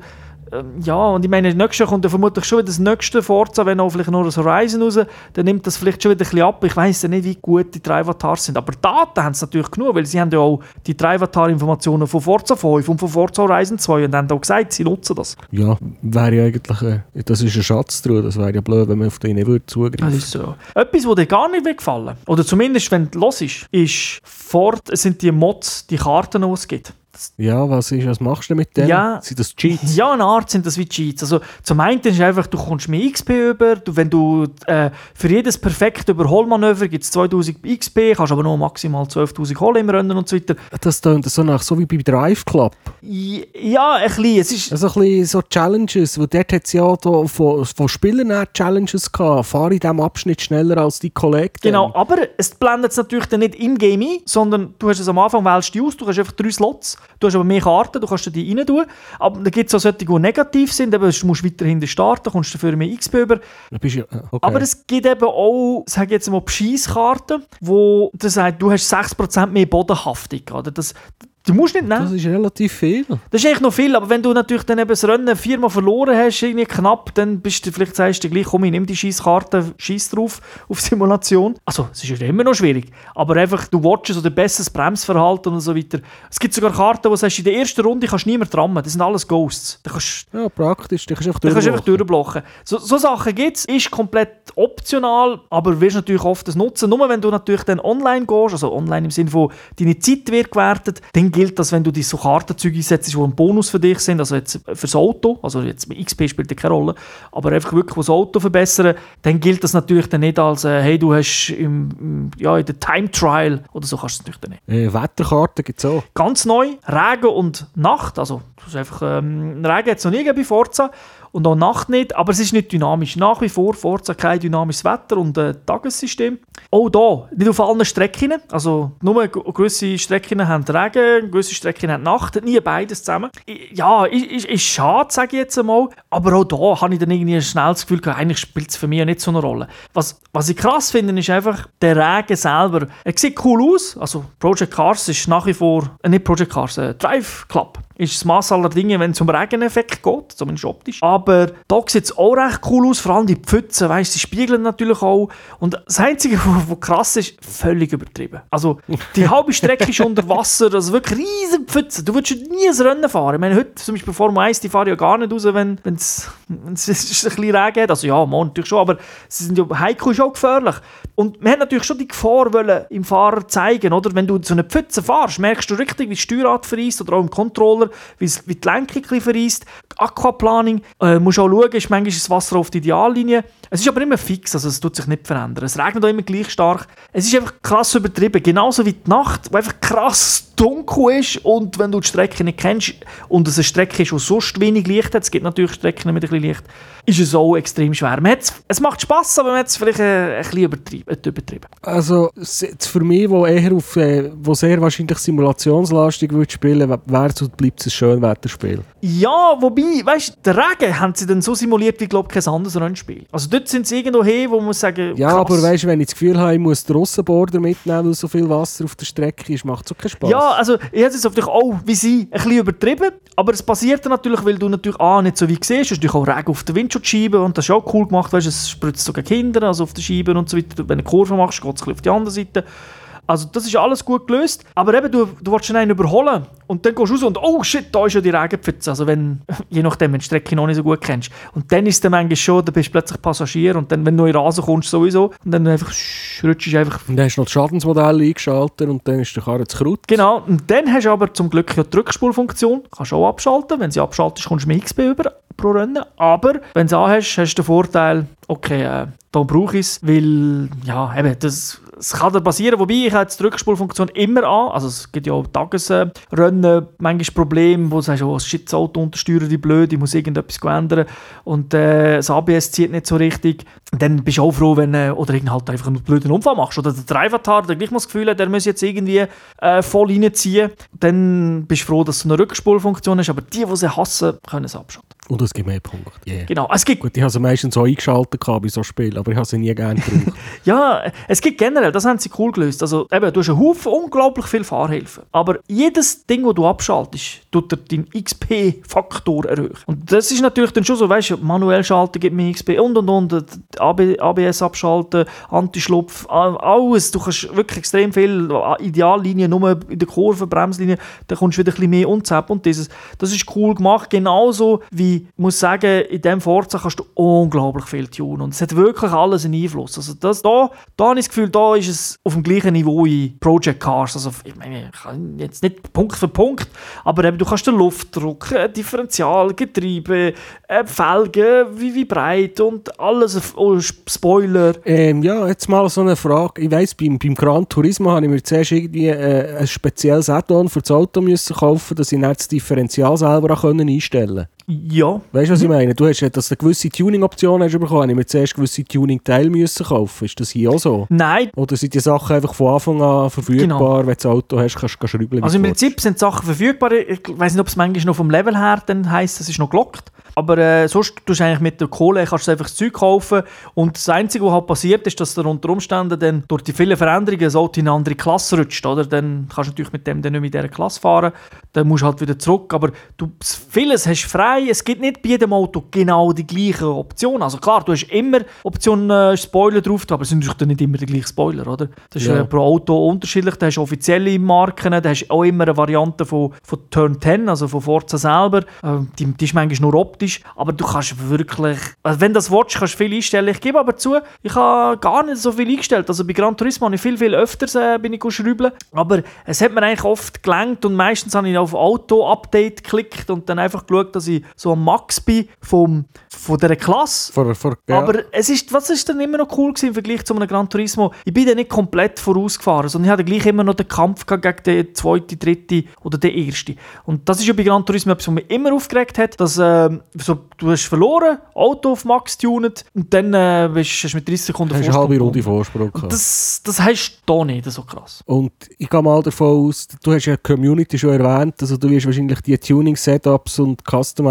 ja, und ich meine, nächstes Jahr kommt ja vermutlich schon wieder das nächste Forza, wenn auch vielleicht noch das Horizon raus, dann nimmt das vielleicht schon wieder ein bisschen ab. Ich weiß ja nicht, wie gut die Drivatars sind, aber Daten haben sie natürlich genug, weil sie haben ja auch die Drivatar-Informationen von Forza 5 und von Forza Horizon 2 und haben auch gesagt, sie nutzen das. Ja, wäre ja eigentlich, äh, das ist ein Schatz drin, das wäre ja blöd, wenn man auf den nicht würde zugreifen ist so. Etwas, was dir gar nicht wegfallen oder zumindest, wenn du los ist, ist Fort, es sind die Mods, die Karten, die es gibt. Ja, was, ist, was machst du mit denen? Ja. Sind das Cheats? Ja, eine Art sind das wie Cheats. Also, zum einen ist einfach, du kommst mehr XP über. Du, wenn du äh, für jedes perfekte Überholmanöver gibt es 2000 XP, kannst aber nur maximal 12.000 holen im Rennen und so weiter. Das klingt so nach, so wie bei Drive Club. Ja, ein bisschen. Es ist, Also ein bisschen so Challenges, wo dort hat es ja da von, von Spielern auch Challenges gehabt. Fahre in diesem Abschnitt schneller als die Kollegen. Genau, aber es blendet es natürlich dann nicht im Game ein, sondern du hast es am Anfang, wählst du aus, du hast einfach drei Slots, du hast aber mehr Karten, du kannst die rein tun. Aber dann gibt es auch solche, die negativ sind, eben, du musst weiter hinten starten, kommst dafür mehr XP über. Ja, äh, okay. Aber es gibt eben auch, sage jetzt mal, Bescheisskarten, wo das sagt, du hast 6% mehr Bodenhaftung. Oder? Das, du musst nicht nehmen. das ist relativ viel. Das ist eigentlich noch viel, aber wenn du natürlich dann eben das Rennen viermal verloren hast, irgendwie knapp, dann bist du vielleicht sagst du gleich, komm, ich nehme die Scheisskarte, schieß drauf auf Simulation. Also, es ist ja immer noch schwierig, aber einfach, du watchst oder besseres Bremsverhalten und so weiter. Es gibt sogar Karten, wo du sagst, in der ersten Runde kannst du niemand rammen, das sind alles Ghosts. Da kannst Ja, praktisch. Du kannst einfach da kannst du einfach durchblocken. So, so Sachen gibt es, ist komplett optional, aber wirst natürlich oft das nutzen. Nur wenn du natürlich dann online gehst, also online im Sinne von deine Zeit wird gewertet, dann gilt das, wenn du die so Kartenzeuge einsetzt, die ein Bonus für dich sind, also jetzt fürs Auto, also jetzt XP spielt ja keine Rolle, aber einfach wirklich das Auto verbessern, dann gilt das natürlich dann nicht als, äh, hey, du hast im, im, ja, in der Time Trial oder so kannst du es natürlich dann nicht. Äh, Wetterkarten gibt es auch. Ganz neu, Regen und Nacht. Also, das ist einfach, ähm, Regen hat es noch nie gegeben bei Forza und auch Nacht nicht, aber es ist nicht dynamisch. Nach wie vor Forza kein dynamisches Wetter und äh, Tagessystem. Auch da, nicht auf allen Strecken. Also, nur gewisse Strecken haben Regen, gewisse Strecken haben Nacht, nie beides zusammen. Ja, ist, ist, ist schade, sage ich jetzt einmal, aber auch da habe ich dann irgendwie schnell das Gefühl, gehabt, eigentlich spielt es für mich nicht so eine Rolle. Was, was ich krass finde, ist einfach der Regen selber. Er sieht cool aus, also Project Cars ist nach wie vor, äh, nicht Project Cars, äh, Drive Club ist das Maß aller Dinge, wenn es um Regeneffekt geht, zumindest optisch. Aber da sieht es auch recht cool aus, vor allem die Pfützen, weißt, die spiegeln natürlich auch. Und das Einzige, was krass ist, völlig übertrieben. Also die halbe Strecke ist unter Wasser, also wirklich riesen Pfützen. Du würdest nie ein Rennen fahren. Ich meine, heute zum Beispiel Formel 1, die fahren ja gar nicht raus, wenn es ein bisschen Regen hat. Also ja, man natürlich schon, aber sie sind ja, Heiko ist auch gefährlich. Und man hat natürlich schon die Gefahr wollen im Fahrer zeigen, oder? Wenn du so eine Pfütze fahrst, merkst du richtig, wie das Steuerrad verreist oder auch im Controller, wie wie die Lenkung ein verreist. Aquaplaning, äh, musst auch schauen, ist manchmal das Wasser auf die Ideallinie. Es ist aber immer fix, also es tut sich nicht verändern. Es regnet auch immer gleich stark. Es ist einfach krass übertrieben, genauso wie die Nacht, wo einfach krass dunkel ist und wenn du die Strecke nicht kennst und es eine Strecke ist, die sonst wenig Licht hat, es gibt natürlich Strecken mit ein bisschen Licht, ist es auch extrem schwer. Es macht Spass, aber man hat es vielleicht äh, ein bisschen übertrieben. Übertrieben. Also für mich, wo eher auf, äh, wo sehr wahrscheinlich simulationslastig würde spielen, wäre so bleibt es ein Schönwetterspiel. Ja, wobei, weißt du, den Regen haben sie dann so simuliert wie, glaube ich, kein anderes Rennspiel. Also dort sind sie irgendwo hin, wo man muss sagen, Ja, krass. aber weißt du, wenn ich das Gefühl habe, ich muss den Russenborder mitnehmen, weil so viel Wasser auf der Strecke ist, macht es auch keinen Spaß. Ja, also ich habe es natürlich auch wie sie ein bisschen übertrieben, aber es passiert natürlich, weil du natürlich A, nicht so wie siehst, du hast natürlich auch Regen auf der Windschutzscheibe und das ist auch cool gemacht, weißt du, es spritzt sogar Kinder, also auf der Scheibe und so weiter. Wenn du eine Kurve machst, geht es auf die andere Seite. Also das ist alles gut gelöst, aber eben, du, du willst schon einen überholen und dann gehst du raus und oh shit, da ist ja die Regenpfütze, also wenn, je nachdem, wenn du die Strecke noch nicht so gut kennst. Und dann ist es dann manchmal schon, dann bist du plötzlich Passagier und dann, wenn du in Rasen kommst, sowieso, und dann einfach, rutschst du einfach Und dann hast du noch das Schadensmodell eingeschaltet und dann ist der Karre zu Kraut. Genau, und dann hast du aber zum Glück ja die Rückspulfunktion. Kannst du auch abschalten. Wenn sie abschaltest, kommst du mehr XP über pro Rennen. Aber wenn du es anhast, hast du den Vorteil, okay, äh, da brauche ich es, weil, ja, eben, das, das kann da passieren. Wobei, ich habe die Rückspulfunktion immer an. Also es gibt ja auch Tagesrennen, manchmal Probleme, wo du sagst, oh, shit, das Auto untersteuert wie blöd, ich muss irgendetwas ändern. Und äh, das ABS zieht nicht so richtig. Dann bist du auch froh, wenn, äh, oder halt einfach einen blöden Unfall machst. Oder der Drivatar, der gleich mal das Gefühl hat, der muss jetzt irgendwie äh, voll reinziehen. Dann bist du froh, dass du eine Rückspulfunktion hast. Aber die, die sie hassen, können es abschalten. Und es gibt mehr Punkte. Yeah. Genau. Es gibt Gut, ich habe sie meistens so eingeschaltet bei so Spielen, aber ich habe sie nie gerne gebraucht. Ja, es gibt generell, das haben sie cool gelöst. Also, eben, du hast einen Haufen unglaublich viel Fahrhilfen. Aber jedes Ding, das du abschaltest, tut dir deinen XP-Faktor erhöhen. Und das ist natürlich dann schon so, weißt du, manuell schalten gibt mir XP und und und, AB, ABS abschalten, Antischlupf, alles. Du kannst wirklich extrem viel Ideallinien, nur in der Kurve, Bremslinie, dann kommst du wieder ein bisschen mehr unzapp und dieses. Das ist cool gemacht, genauso wie, muss sagen, in diesem Forza kannst du unglaublich viel tunen und es hat wirklich alles einen Einfluss. Also das, da, da habe ich das Gefühl, da ist es auf dem gleichen Niveau wie Project Cars. Also ich meine, ich jetzt nicht Punkt für Punkt, aber eben, du kannst den Luftdruck, äh, Differential, Getriebe, äh, Felgen, wie, wie breit und alles, oh, Spoiler. ähm, ja, jetzt mal so eine Frage. Ich weiss, beim, beim Gran Turismo habe ich mir zuerst irgendwie äh, ein spezielles Add-on für das Auto müssen kaufen, dass ich dann das Differential selber einstellen Ja, Weißt du, was ich meine? Du hast ja, dass du gewisse Tuning-Optionen hast bekommen, habe ich mir zuerst gewisse Tuning-Teile müssen kaufen. Ist das hier auch so? nein, Oder sind die Sachen einfach von Anfang an verfügbar, Genau. wenn du das Auto hast, kannst du schrauben? Also im Prinzip sind Sachen verfügbar. Ich weiß nicht, ob es manchmal noch vom Level her dann heisst, es ist noch gelockt. Aber äh, sonst tust du eigentlich mit der Kohle kannst du einfach das Zeug kaufen. Und das Einzige, was halt passiert, ist, dass du unter Umständen dann durch die vielen Veränderungen das Auto in eine andere Klasse rutscht. Oder? Dann kannst du natürlich mit dem dann nicht mehr in dieser Klasse fahren. Dann musst du halt wieder zurück. Aber du, vieles hast du frei. Es gibt nicht bei jedem Auto genau die gleichen Optionen. Also klar, du hast immer Option äh, Spoiler drauf, aber es sind natürlich nicht immer die gleichen Spoiler. Oder? Das ist Ja. äh, pro Auto unterschiedlich. Da hast du offizielle Marken, da hast auch immer eine Variante von, von Turn 10, also von Forza selber. Ähm, die, die ist manchmal nur optisch, aber du kannst wirklich, also wenn du das willst, kannst du viel einstellen. Ich gebe aber zu, ich habe gar nicht so viel eingestellt. Also bei Gran Turismo habe ich viel, viel öfters äh, bin ich schrauben, aber es hat mir eigentlich oft gelangt und meistens habe ich auf Auto-Update geklickt und dann einfach geschaut, dass ich so am Max bin vom, von dieser Klasse. Vor, vor, ja. Aber es ist, was ist dann immer noch cool gewesen im Vergleich zu einem Gran Turismo? Ich bin dann nicht komplett vorausgefahren, sondern ich hatte gleich immer noch den Kampf gegen den zweiten, dritten oder den ersten. Und das ist ja bei Gran Turismo etwas, was mich immer aufgeregt hat, dass ähm, so, du hast verloren, Auto auf Max tunet und dann äh, bist, hast du mit 30 Sekunden hast du eine halbe Vorsprung Runde. Vorsprung gehabt. Das, das hast du da nicht so krass. Und ich gehe mal davon aus, du hast ja Community schon erwähnt, also du wirst wahrscheinlich die Tuning-Setups und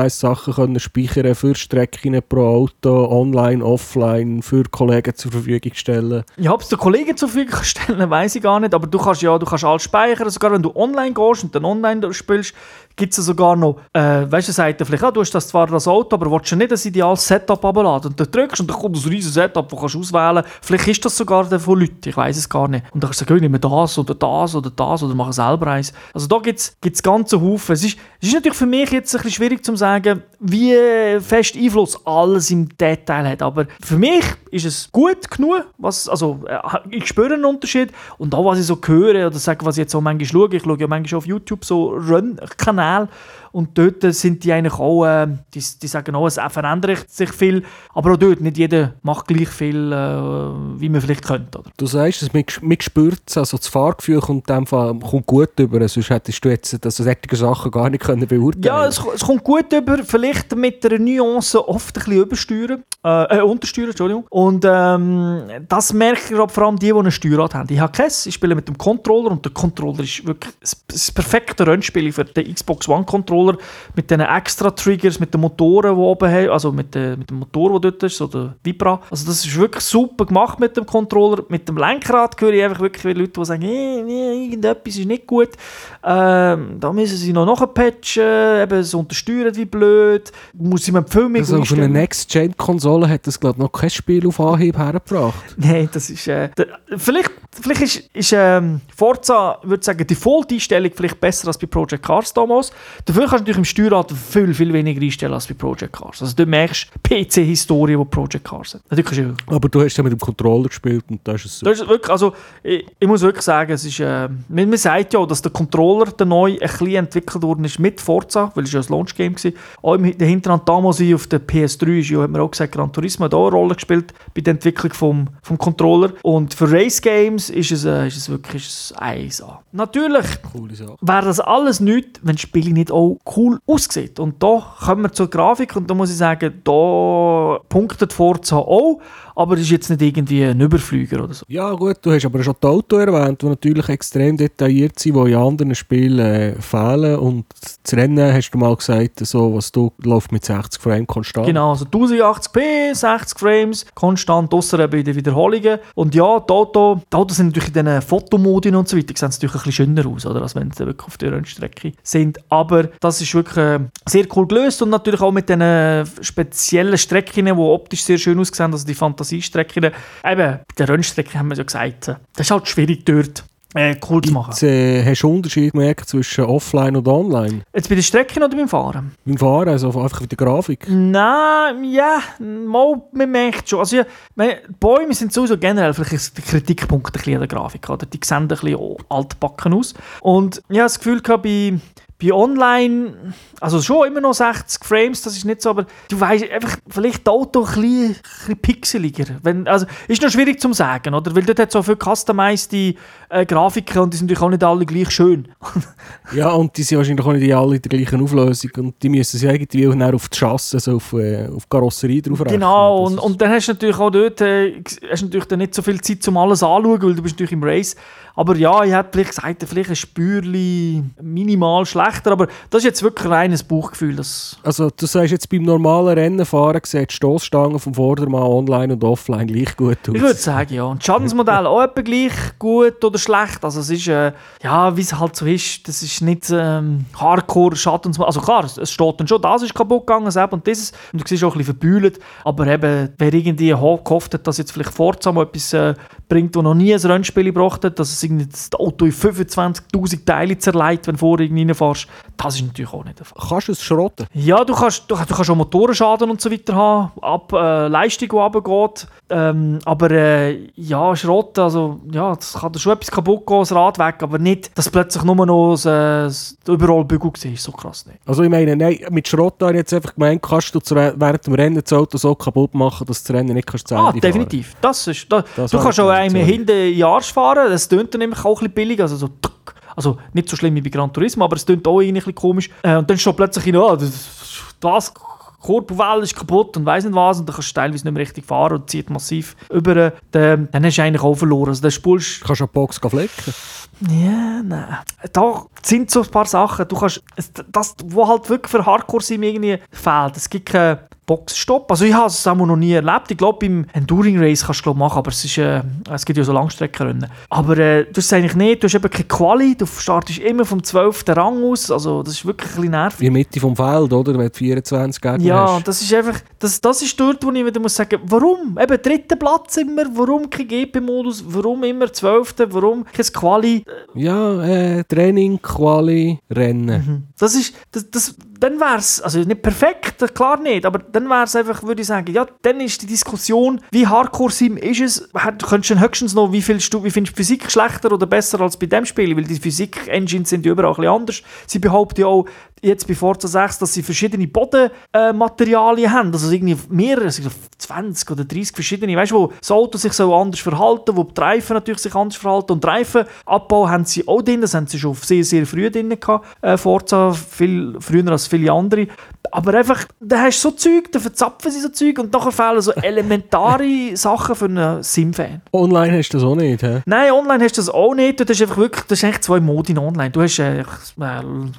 Customized-Sachen können speichern für Strecken pro Auto, online, offline, für Kollegen zur Verfügung stellen. Ich habe es den Kollegen zur Verfügung stellen, weiß ich gar nicht, aber du kannst ja, du kannst alles speichern, sogar wenn du online gehst und dann online spielst, gibt es sogar noch, äh, weißt du, sagt er vielleicht, ah, du hast das zwar das Auto, aber willst du nicht ein ideales Setup abladen und dann drückst und dann kommt ein riesiges Setup, das kannst du auswählen, vielleicht ist das sogar der von Leuten, ich weiß es gar nicht. Und dann kannst du sagen, ich nehme das oder das oder das oder mache selber eins. Also da gibt es ganze Haufen. Es ist, es ist natürlich für mich jetzt ein bisschen schwierig zu sagen, wie fest Einfluss alles im Detail hat, aber für mich ist es gut genug, was, also äh, ich spüre einen Unterschied und auch was ich so höre oder sage, was ich jetzt auch manchmal schaue, ich schaue ja manchmal auf YouTube so Run-Kanäle nacional und dort sind die eigentlich auch, äh, die, die sagen auch, es verändert sich viel, aber auch dort, nicht jeder macht gleich viel, äh, wie man vielleicht könnte. Oder? Du sagst, dass man, man spürt es, also das Fahrgefühl kommt, dem Fall, kommt gut über, sonst hättest du jetzt also solche Sachen gar nicht können beurteilen Ja, es, es kommt gut über, vielleicht mit einer Nuance oft ein bisschen übersteuern, äh, äh, untersteuern, Entschuldigung. Und ähm, das merke ich vor allem die, die eine Steuerrad haben. Ich habe keins, ich spiele mit dem Controller und der Controller ist wirklich das, das perfekte Rennspiel für den Xbox One Controller mit diesen extra Triggers, mit den Motoren, die oben haben, also mit, der, mit dem Motor, der dort ist, so der Vibra. Also das ist wirklich super gemacht mit dem Controller. Mit dem Lenkrad höre ich einfach wirklich Leute, die sagen, nee, nee, irgendetwas ist nicht gut. Ähm, da müssen sie noch nachpatchen, eben es untersteuert wie blöd, muss ich mir die Filmung Also auf einer Next-Gen-Konsole hat das glaube ich noch kein Spiel auf Anhieb hergebracht. Nein, das ist. Äh, vielleicht vielleicht ist, ist ähm, Forza, würde ich sagen, die Default-Einstellung vielleicht besser als bei Project Cars damals. Dafür kannst du natürlich im Steuerrad viel, viel weniger einstellen als bei Project Cars. Also du merkst PC-Historie, die Project Cars hat. Du, Aber du hast ja mit dem Controller gespielt und da ist es das ist wirklich, also, ich, ich muss wirklich sagen, es ist, äh, man, man sagt ja dass der Controller der neu ein bisschen entwickelt worden ist mit Forza, weil es ja ein Launch-Game war. Auch im Hinterhand damals auf der PS3 ist ja, hat man auch gesagt, Gran Turismo hat auch eine Rolle gespielt bei der Entwicklung vom, vom Controller. Und für Race-Games ist es, äh, ist es wirklich ein 1A. Natürlich wäre das alles nichts, wenn das Spiel nicht auch cool aussieht. Und da kommen wir zur Grafik und da muss ich sagen, da punktet Forza auch, aber ist jetzt nicht irgendwie ein Überflüger oder so. Ja gut, du hast aber schon die Auto erwähnt, die natürlich extrem detailliert sind, die in anderen Spielen äh, fehlen und das Rennen, hast du mal gesagt, so, was du läuft mit 60 Frames konstant. Genau, also 1080p, 60 Frames, konstant, ausser bei den Wiederholungen. Und ja, die Autos, die Autos sind natürlich in diesen Fotomodien und so weiter, sehen natürlich ein bisschen schöner aus, oder, als wenn sie wirklich auf der Rennstrecke sind. Aber das ist wirklich äh, sehr cool gelöst und natürlich auch mit diesen speziellen Strecken, die optisch sehr schön aussehen, also die Fantasiestrecken. Eben, bei der Rennstrecke haben wir ja gesagt, äh, das ist halt schwierig dort äh, cool zu machen. Jetzt, äh, hast du einen Unterschied gemerkt zwischen Offline und Online? Jetzt bei den Strecken oder beim Fahren? Beim Fahren, also einfach mit der Grafik? Nein, ja, mal, man merkt schon. Also, ja, meine, Bäume sind sowieso generell vielleicht der Kritikpunkt ein bisschen an der Grafik. Oder? Die sehen ein bisschen altbacken aus. Und ich habe das Gefühl gehabt, bei, bei Online, also schon immer noch 60 Frames, das ist nicht so, aber du weißt einfach, vielleicht das Auto ein bisschen, ein bisschen pixeliger. Wenn, also, ist noch schwierig zu sagen, oder? Weil dort hat so viele customized äh, Grafiken und die sind natürlich auch nicht alle gleich schön. Ja, und die sind wahrscheinlich auch nicht alle in der gleichen Auflösung und die müssen sich irgendwie auch auf die Chassis, also auf, äh, auf die Karosserie drauf rechnen. Genau, und, und dann hast du natürlich auch dort äh, hast natürlich dann nicht so viel Zeit, um alles anzuschauen, weil du bist natürlich im Race. Aber ja, ich hätte vielleicht gesagt, vielleicht ein Spürli minimal schlechter, aber das ist jetzt wirklich rein ein Bauchgefühl. Das Also du sagst jetzt, beim normalen Rennenfahren sieht die Stoßstange vom Vordermann online und offline gleich gut aus. ich würde sagen, ja. Und das Schadensmodell auch etwa gleich gut oder schlecht. Also es ist, äh, ja, wie es halt so ist, das ist nicht ähm, Hardcore-Schadensmodell. Also klar, es- steht dann schon, das ist kaputt gegangen, das und dieses. Und du siehst auch ein bisschen verbühlt. Aber eben, wer irgendwie ho- gehofft hat, dass jetzt vielleicht Forza mal etwas äh, bringt, das noch nie ein Rennspiel gebracht hat, dass es irgendwie das Auto in 25'000 Teile zerlegt, wenn du vorher irgendwie reinfährst, das ist natürlich auch nicht der Fall. Kannst du es schrotten? Ja, du kannst, du, du kannst auch Motorenschaden und so weiter haben, ab äh, Leistung, die runtergeht. Ähm, aber äh, ja, Schrott, also ja, das kann da schon etwas kaputt gehen, das Rad weg, aber nicht, dass plötzlich nur noch das, äh, das überall Bügel war, ist so krass nicht. Also ich meine, nein, mit Schrott habe ich jetzt einfach gemeint, kannst du zu, während dem Rennen das Auto so kaputt machen, dass du das Rennen nicht kannst zu Ah, Ende definitiv. Das ist, da, Das du kannst auch einem sorry. hinten Arsch fahren, das tönt dann nämlich auch ein bisschen billig, also so tuck. Also nicht so schlimm wie bei Gran Turismo, aber es tönt auch irgendwie ein bisschen komisch. Äh, und dann steht plötzlich in, oh, das, das ist kaputt und weiss nicht was und dann kannst du teilweise nicht mehr richtig fahren und zieht massiv über. Dann, dann hast du eigentlich auch verloren. Also dann spulst. Kannst du eine Box flecken? ja, nein. Da sind so ein paar Sachen. Du kannst, das, wo halt wirklich für Hardcore-Sim irgendwie fehlt. Es gibt keinen Boxstopp. Also ich habe es auch noch nie erlebt. Ich glaube, beim Enduring Race kannst du glaub, machen, aber es, ist, äh, es gibt ja so Langstreckenrennen. Aber äh, du hast es eigentlich nicht. Du hast eben keine Quali. Du startest immer vom 12. Rang aus. Also das ist wirklich ein bisschen nervig. In der Mitte vom Feld, oder? Wenn du 24 Gegner Ja, hast. das ist einfach, das, das ist dort, wo ich wieder muss sagen, warum? Eben dritter Platz immer, warum kein GP-Modus, warum immer zwölfter, warum kein Quali? Ja, äh, Training, Quali, Rennen. Das ist, das, das, dann wäre es, also nicht perfekt, klar nicht, aber dann wäre es einfach, würde ich sagen, ja, dann ist die Diskussion, wie Hardcore-Sim ist es, du könntest dann höchstens noch, wie, viel, wie findest du Physik schlechter oder besser als bei dem Spiel, weil die Physik-Engines sind ja überall ein bisschen anders. Sie behaupten ja auch, jetzt bei Forza 6, dass sie verschiedene Bodenmaterialien haben, also irgendwie mehrere, also 20 oder 30 verschiedene, weißt du, wo das Auto sich so anders verhalten, wo die Reifen natürlich sich anders verhalten. Und Reifenabbau haben sie auch drin, das haben sie schon sehr, sehr früh drin gehabt, äh, Forza, viel früher als viele andere. Aber einfach, da hast du so Zeug, da verzapfen sie so Zeug und nachher fehlen so elementare Sachen für einen Sim-Fan. Online hast du das auch nicht, hä? Nein, online hast du das auch nicht. Du hast einfach wirklich, das ist eigentlich zwei Modi in online. Du hast äh, äh,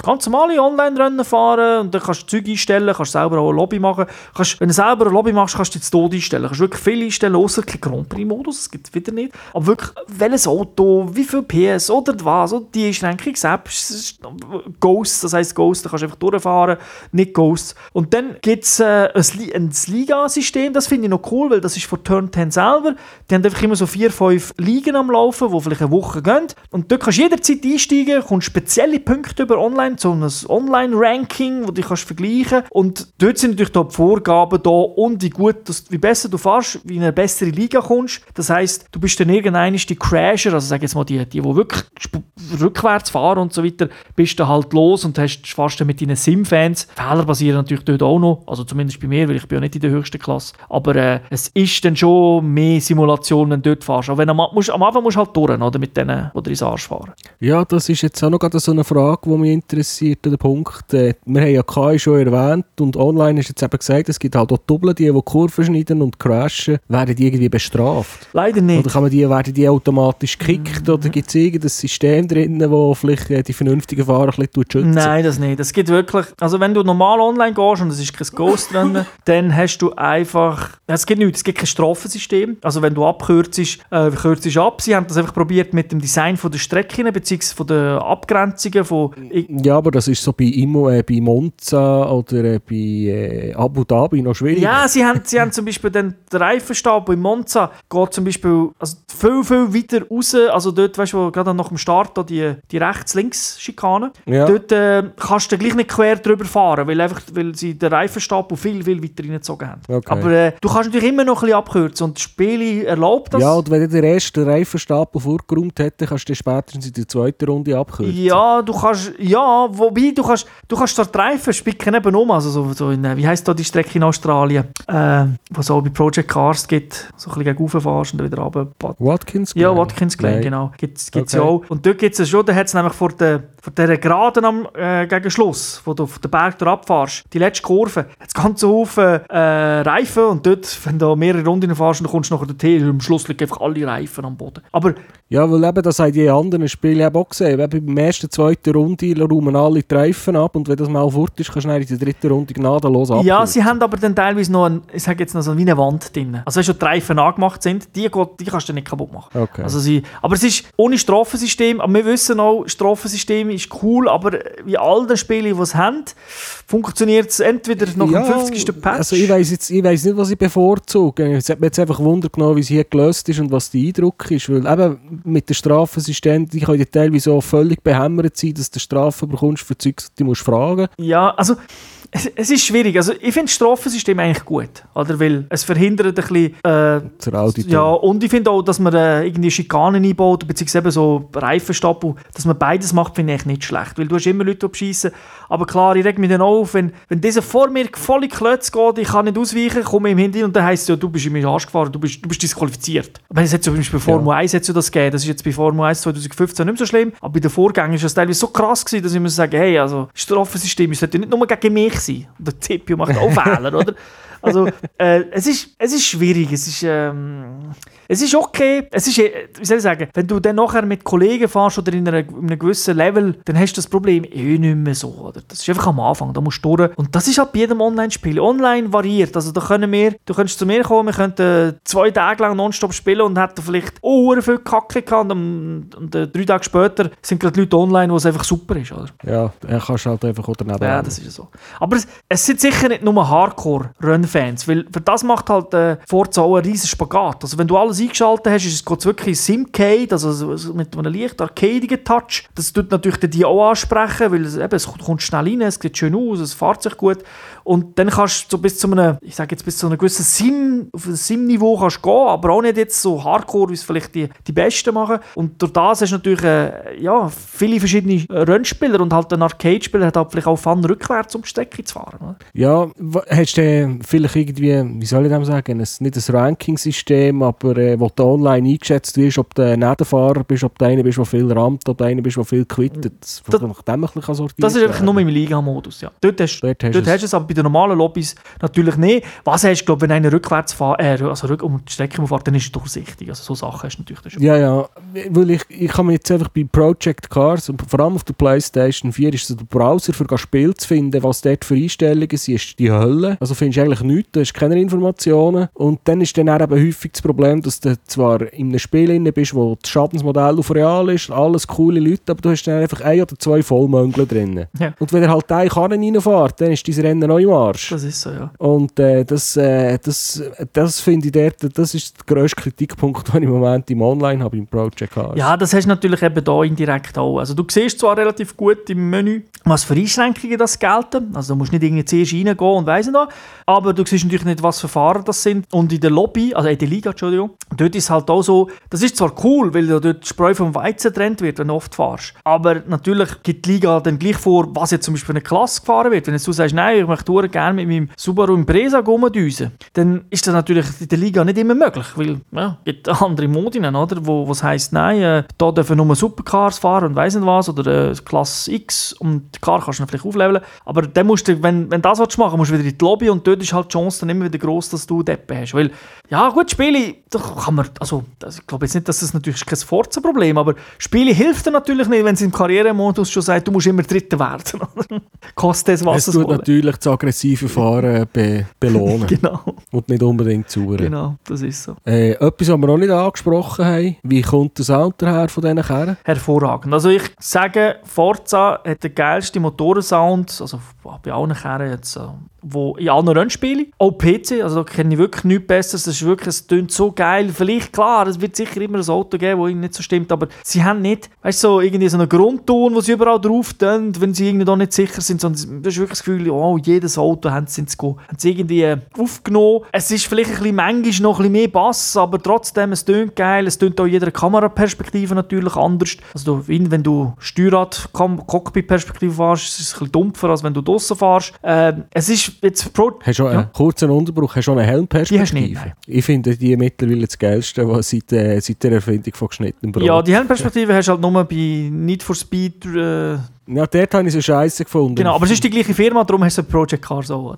ganz normale Online-Rennen fahren und dann kannst du Zeug einstellen, kannst selber auch ein Lobby machen. Kannst, wenn du selber ein Lobby machst, kannst du jetzt Tod einstellen. Kannst wirklich viel einstellen, außer kein Grand Prix-Modus, das gibt es wieder nicht. Aber wirklich, welches Auto, wie viel PS oder was, und die Einschränkung selbst. Ghost, das heisst Ghost, da kannst du einfach durchfahren, nicht Ghost. Und dann gibt es äh, ein, Li- ein Liga-System, das finde ich noch cool, weil das ist von Turn 10 selber. Die haben einfach immer so vier, fünf Ligen am Laufen, die vielleicht eine Woche gehen. Und dort kannst du jederzeit einsteigen, kommst spezielle Punkte über online, so ein Online-Ranking, wo du kannst vergleichen Und dort sind natürlich die Vorgaben da und wie gut, dass, wie besser du fährst, wie in eine bessere Liga kommst. Das heisst, du bist dann irgendein die Crasher, also sag jetzt mal die, die, die wirklich rückwärts fahren und so weiter, bist du halt los und hast, dann mit deinen Sim-Fans fehlerbasiert passieren natürlich dort auch noch, also zumindest bei mir, weil ich bin ja nicht in der höchsten Klasse, aber äh, es ist dann schon mehr Simulation, wenn du dort fährst. Aber wenn am, musst, am Anfang musst du halt durch, oder, mit denen, die Arsch fahren. Ja, das ist jetzt auch noch gerade so eine Frage, die mich interessiert, der Punkt. Äh, wir haben ja KI schon erwähnt und online ist jetzt eben gesagt, es gibt halt auch Doppel, die, die Kurven schneiden und crashen, werden die irgendwie bestraft. Leider nicht. Oder kann man die, werden die automatisch gekickt oder gibt es irgendein System drin, das vielleicht äh, die vernünftigen Fahrer ein bisschen schützt? Nein, das nicht. Es gibt wirklich, also wenn du normal online gehst und es ist kein Ghost drin, dann hast du einfach, es gibt nichts, es gibt kein Strafensystem. Also wenn du abkürzt, äh, kürzt ab. Sie haben das einfach probiert mit dem Design von der Strecken, beziehungsweise von den Abgrenzungen von... Ja, aber das ist so bei, Imo, äh, bei Monza oder äh, bei äh, Abu Dhabi noch schwierig. Ja, sie haben, sie haben zum Beispiel den, Reifenstab in Monza geht zum Beispiel also viel, viel weiter raus, also dort, weißt du, gerade nach dem Start da die, die Rechts-Links-Schikane, Ja. dort äh, kannst du gleich nicht quer drüber fahren, weil, einfach, weil sie den Reifenstab viel, viel weiter reingezogen haben. Okay. Aber äh, du kannst natürlich immer noch ein bisschen abkürzen und das Spiel erlaubt das. Ja, und wenn der erste Reifenstapel vorgeräumt hätte, kannst du dann spätestens in der zweiten Runde abkürzen. Ja, du kannst, ja, wobei, du kannst, du kannst dort Reifen spicken eben um, also so, so in, äh, wie heisst da die Strecke in Australien, äh, wo es auch bei Project Cars gibt, so ein bisschen gegen fährst und dann wieder runter. Watkins Ja, Glen? Watkins Glen, genau, gibt es Okay. ja auch. Und dort gibt es schon, da hat es nämlich vor der, vor der Geraden am, äh, gegen Schluss, wo du auf den Berg da abfährst, die letzte Kurve, hat ganz Haufen äh, Reifen und dort, wenn du mehrere Runden fährst, dann kommst du nachher dorthin, am Schluss liegen einfach alle Reifen am Boden. Aber Ja, weil eben, das haben die anderen Spiele eben auch gesehen. Eben beim ersten, zweiten Runde räumen alle die Reifen ab und wenn das mal fort ist, kannst du in der dritten Runde gnadenlos abkürzen. Ja, sie haben aber dann teilweise noch, ein, ich sage jetzt noch so eine Wand drin. Also wenn schon die Reifen angemacht sind, die, die kannst du nicht kaputt machen. Okay. Also sie, aber es ist ohne Strafensystem, aber wir wissen auch, Strafensystem ist cool, aber wie all die Spiele, die es haben, funktioniert es entweder nach dem 50. Patch. Also ich weiss jetzt, ich weiss nicht, was ich bevorzuge. Es hat mir jetzt einfach Wunder genommen, wie es hier gelöst ist und was der Eindruck ist. Weil eben mit dem Strafensystem, die können teilweise auch völlig behämmert sein, dass du Strafen bekommst für Zeugs, die musst du fragen. Ja, also es, es ist schwierig. Also ich finde das Strafensystem eigentlich gut, oder? Weil es verhindert ein bisschen... Äh. Ja, und ich finde auch, dass man äh, irgendwie Schikanen einbaut, beziehungsweise so Reifenstapel, dass man beides macht, finde ich nicht schlecht. Weil du hast immer Leute, die beschissen. Aber klar, ich reg mich dann auf, wenn, wenn dieser vor mir voll klötz geht, ich kann nicht ausweichen, komme ihm hinten und dann heisst es ja, du bist in meinen Arsch gefahren, du bist, du bist disqualifiziert. Aber es hat zum Beispiel bei Formel 1 hat's ja das gegeben, das ist jetzt bei Formel 1 2015 nicht mehr so schlimm, aber bei den Vorgängen ist das teilweise so krass gewesen, dass ich muss sagen, hey, also das Strafensystem es sollte nicht nur gegen mich sein. Und der CPU macht auch Fehler, oder? Also, äh, es, ist, es ist schwierig. Es ist, ähm, es ist okay. Es ist, äh, wie soll ich sagen, wenn du dann nachher mit Kollegen fährst oder in, einer, in einem gewissen Level, dann hast du das Problem eh nicht mehr so. Oder? Das ist einfach am Anfang, da musst du durch. Und das ist halt bei jedem Online-Spiel. Online variiert. Also, da können wir, du könntest zu mir kommen, wir könnten zwei Tage lang nonstop spielen und hätten vielleicht oh, viel Kacke gehabt. Und, am- und äh, drei Tage später sind gerade Leute online, wo es einfach super ist. Oder? Ja, dann kannst du halt einfach auch daneben Ja, das ist ja so. Aber es, es sind sicher nicht nur Hardcore-Run-Fans, weil für das macht halt äh, Forza auch einen riesen Spagat. Also wenn du alles eingeschaltet hast, ist es wirklich Simcade, also so- so mit einem leicht arcadigen Touch. Das tut natürlich die auch ansprechen, weil es, eben, es kommt schnell rein, es sieht schön aus, es fährt sich gut. Und dann kannst du so bis zu einem, ich sage jetzt bis zu einem gewissen Sim, auf ein Sim-Niveau kannst gehen, aber auch nicht jetzt so Hardcore, wie es vielleicht die, die Besten machen. Und durch das hast du natürlich äh, ja, viele verschiedene Rennspieler und halt ein Arcade-Spieler hat halt vielleicht auch Fun, rückwärts um die Strecke zu fahren. Oder? Ja, hast du vielleicht irgendwie, wie soll ich das sagen, ein, nicht ein Ranking-System, aber äh, wo du online eingeschätzt wirst, ob du ein Nebenfahrer bist, ob du einer bist, der viel rammt, ob du einer bist, der viel quittet. Das, Das- sortiert Das ist einfach nur im Liga-Modus. Ja. Dort hast, Dort hast dort hast es, aber bei den normalen Lobbys natürlich nicht. Was hast du, glaube wenn einer rückwärts fährt, äh, also rück, um die Strecke fährt, dann ist es durchsichtig. Also so Sachen hast du natürlich schon. Ja, ja, weil ich, ich kann mir jetzt einfach bei Project Cars, und vor allem auf der Playstation 4, ist so der Browser für ein Spiel zu finden, was dort für Einstellungen sind, ist die Hölle. Also findest du eigentlich nichts, du hast keine Informationen. Und dann ist dann eben häufig das Problem, dass du zwar in einem Spiel drin bist, wo das Schadensmodell auf real ist, alles coole Leute, aber du hast dann einfach ein oder zwei Vollmöngel drin. Ja. Und wenn er halt eine Karre reinfährt, dann ist dein Rennen noch im Arsch. Das ist so, ja. Und äh, das, äh, das, das finde ich dort, das ist der grösste Kritikpunkt, den ich im Moment im Online habe, im Project Cars. Ja, das hast du natürlich eben da indirekt auch. Also du siehst zwar relativ gut im Menü, was für Einschränkungen das gelten. Also du musst nicht irgendwie zuerst reingehen und weiss nicht. Aber du siehst natürlich nicht, was für Fahrer das sind. Und in der Lobby, also in der Liga, Entschuldigung, dort ist halt auch so, das ist zwar cool, weil ja dort die Spreu vom Weizen getrennt wird, wenn du oft fahrst. Aber natürlich gibt die Liga dann gleich vor, was jetzt zum Beispiel eine Klasse gefahren wird. Wenn jetzt du sagst, nein, ich möchte verdammt gerne mit meinem Subaru Impreza rumdüsen, dann ist das natürlich in der Liga nicht immer möglich, weil ja, es gibt andere Modinen, oder? Wo es heisst, nein, äh, da dürfen nur Supercars fahren und weiss nicht was, oder äh, Klasse X und die Car kannst du dann vielleicht aufleveln. Aber dann musst du, wenn, wenn das willst machen musst du wieder in die Lobby und dort ist halt die Chance dann immer wieder groß, dass du Deppen hast. Weil, ja gut, Spiele, da kann man, also das, ich glaube jetzt nicht, dass das natürlich kein Forza-Problem aber Spiele hilft dir natürlich nicht, wenn es im Karrieremodus schon sagt, du musst immer Dritter werden. Kostet es, was Es es tut natürlich das aggressive Fahren be belohnen Genau, und nicht unbedingt zu. genau, das ist so. Äh, etwas, was wir noch nicht angesprochen haben, wie kommt der Sound daher von diesen Kerren? Hervorragend. Also ich sage, Forza hat den geilsten Motorensound, also bei allen Kerren jetzt, wo in allen Rennspielen, auch PC, also da kenne ich wirklich nichts Besseres, das ist wirklich, es tönt so geil, vielleicht, klar, es wird sicher immer ein Auto geben, das nicht so stimmt, aber sie haben nicht, weißt so irgendwie so einen Grundton, wo sie überall drauf tun, wenn sie irgendwie da nicht sicher sind, sondern du hast wirklich das Gefühl, oh, jedes Auto haben sie, haben sie irgendwie äh, aufgenommen. Es ist vielleicht ein bisschen, manchmal noch ein bisschen mehr Bass, aber trotzdem, es tönt geil, es tönt auch jeder Kameraperspektive natürlich anders. Also wenn du Steuerrad, Kam- Cockpit-Perspektive fährst, ist es ein bisschen dumpfer, als wenn du draussen fährst. Ähm, es ist jetzt Pro Hast du Ja. einen kurzen Unterbruch? Hast du eine Helmperspektive? Die hast nicht. Ich finde die mittlerweile das Geilste, was seit, äh, seit der Erfindung von geschnittenem Brot. Ja, die Helmperspektive hast du halt nur bei Need for Speed. Äh, Ja, dort habe ich so scheiße gefunden. genau, aber es ist die gleiche Firma, darum hast du Project Car so.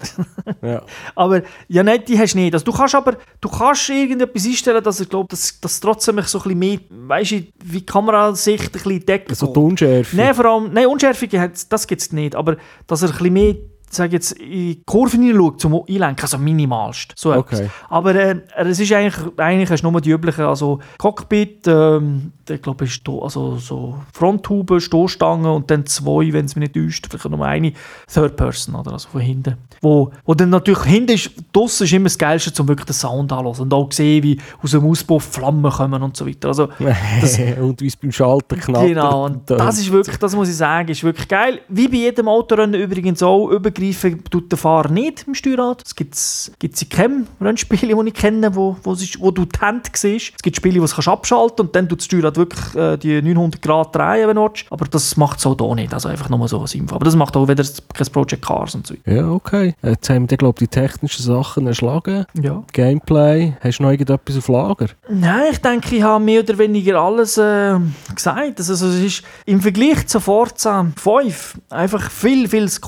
Ja. aber ja, nein, die hast du nicht. Also, du kannst aber du kannst irgendetwas einstellen, dass ich glaube, dass, dass trotzdem so ein bisschen mehr, weißt du, wie die Kamerasicht ein bisschen deckt. So die Unschärfe. Nein, vor allem, nein, Unschärfe, das gibt es nicht, aber dass er ein bisschen mehr, sag jetzt, in die Kurven hineinschaut zum Einlenken, also minimalst. So. Okay. Aber äh, es ist eigentlich, eigentlich hast du nur die üblichen, also Cockpit, ähm, ich glaube, ist also so Fronthaube, Stoßstangen und dann zwei, wenn es mich nicht täuscht, vielleicht nur eine Third Person, oder, also von hinten. Wo, wo dann natürlich, hinten ist, draussen ist immer das Geilste, um wirklich den Sound anzuhören und auch sehen, wie aus dem Auspuff Flammen kommen und so weiter. Also, und wie es beim Schalter knattert. Genau, und das ist wirklich, das muss ich sagen, ist wirklich geil. Wie bei jedem Autorennen übrigens auch, übergreifen tut der Fahrer nicht im Steuerrad. Es gibt es in keinem Rennspiel, die ich kenne, wo, wo, wo du die Hand siehst. Es gibt Spiele, wo du kannst abschalten und dann tut das Steuerrad wirklich äh, die 900 Grad drehen, wenn du willst. Aber das macht es auch hier nicht, also einfach nur so als Info. Aber das macht auch wieder kein Project Cars und so. Ja, okay. Jetzt haben wir, glaube ich, die technischen Sachen erschlagen. Ja. Gameplay. Hast du noch irgendetwas auf Lager? Nein, ich denke, ich habe mehr oder weniger alles äh, gesagt. Also, es ist im Vergleich zu Forza 5 einfach viel, viel das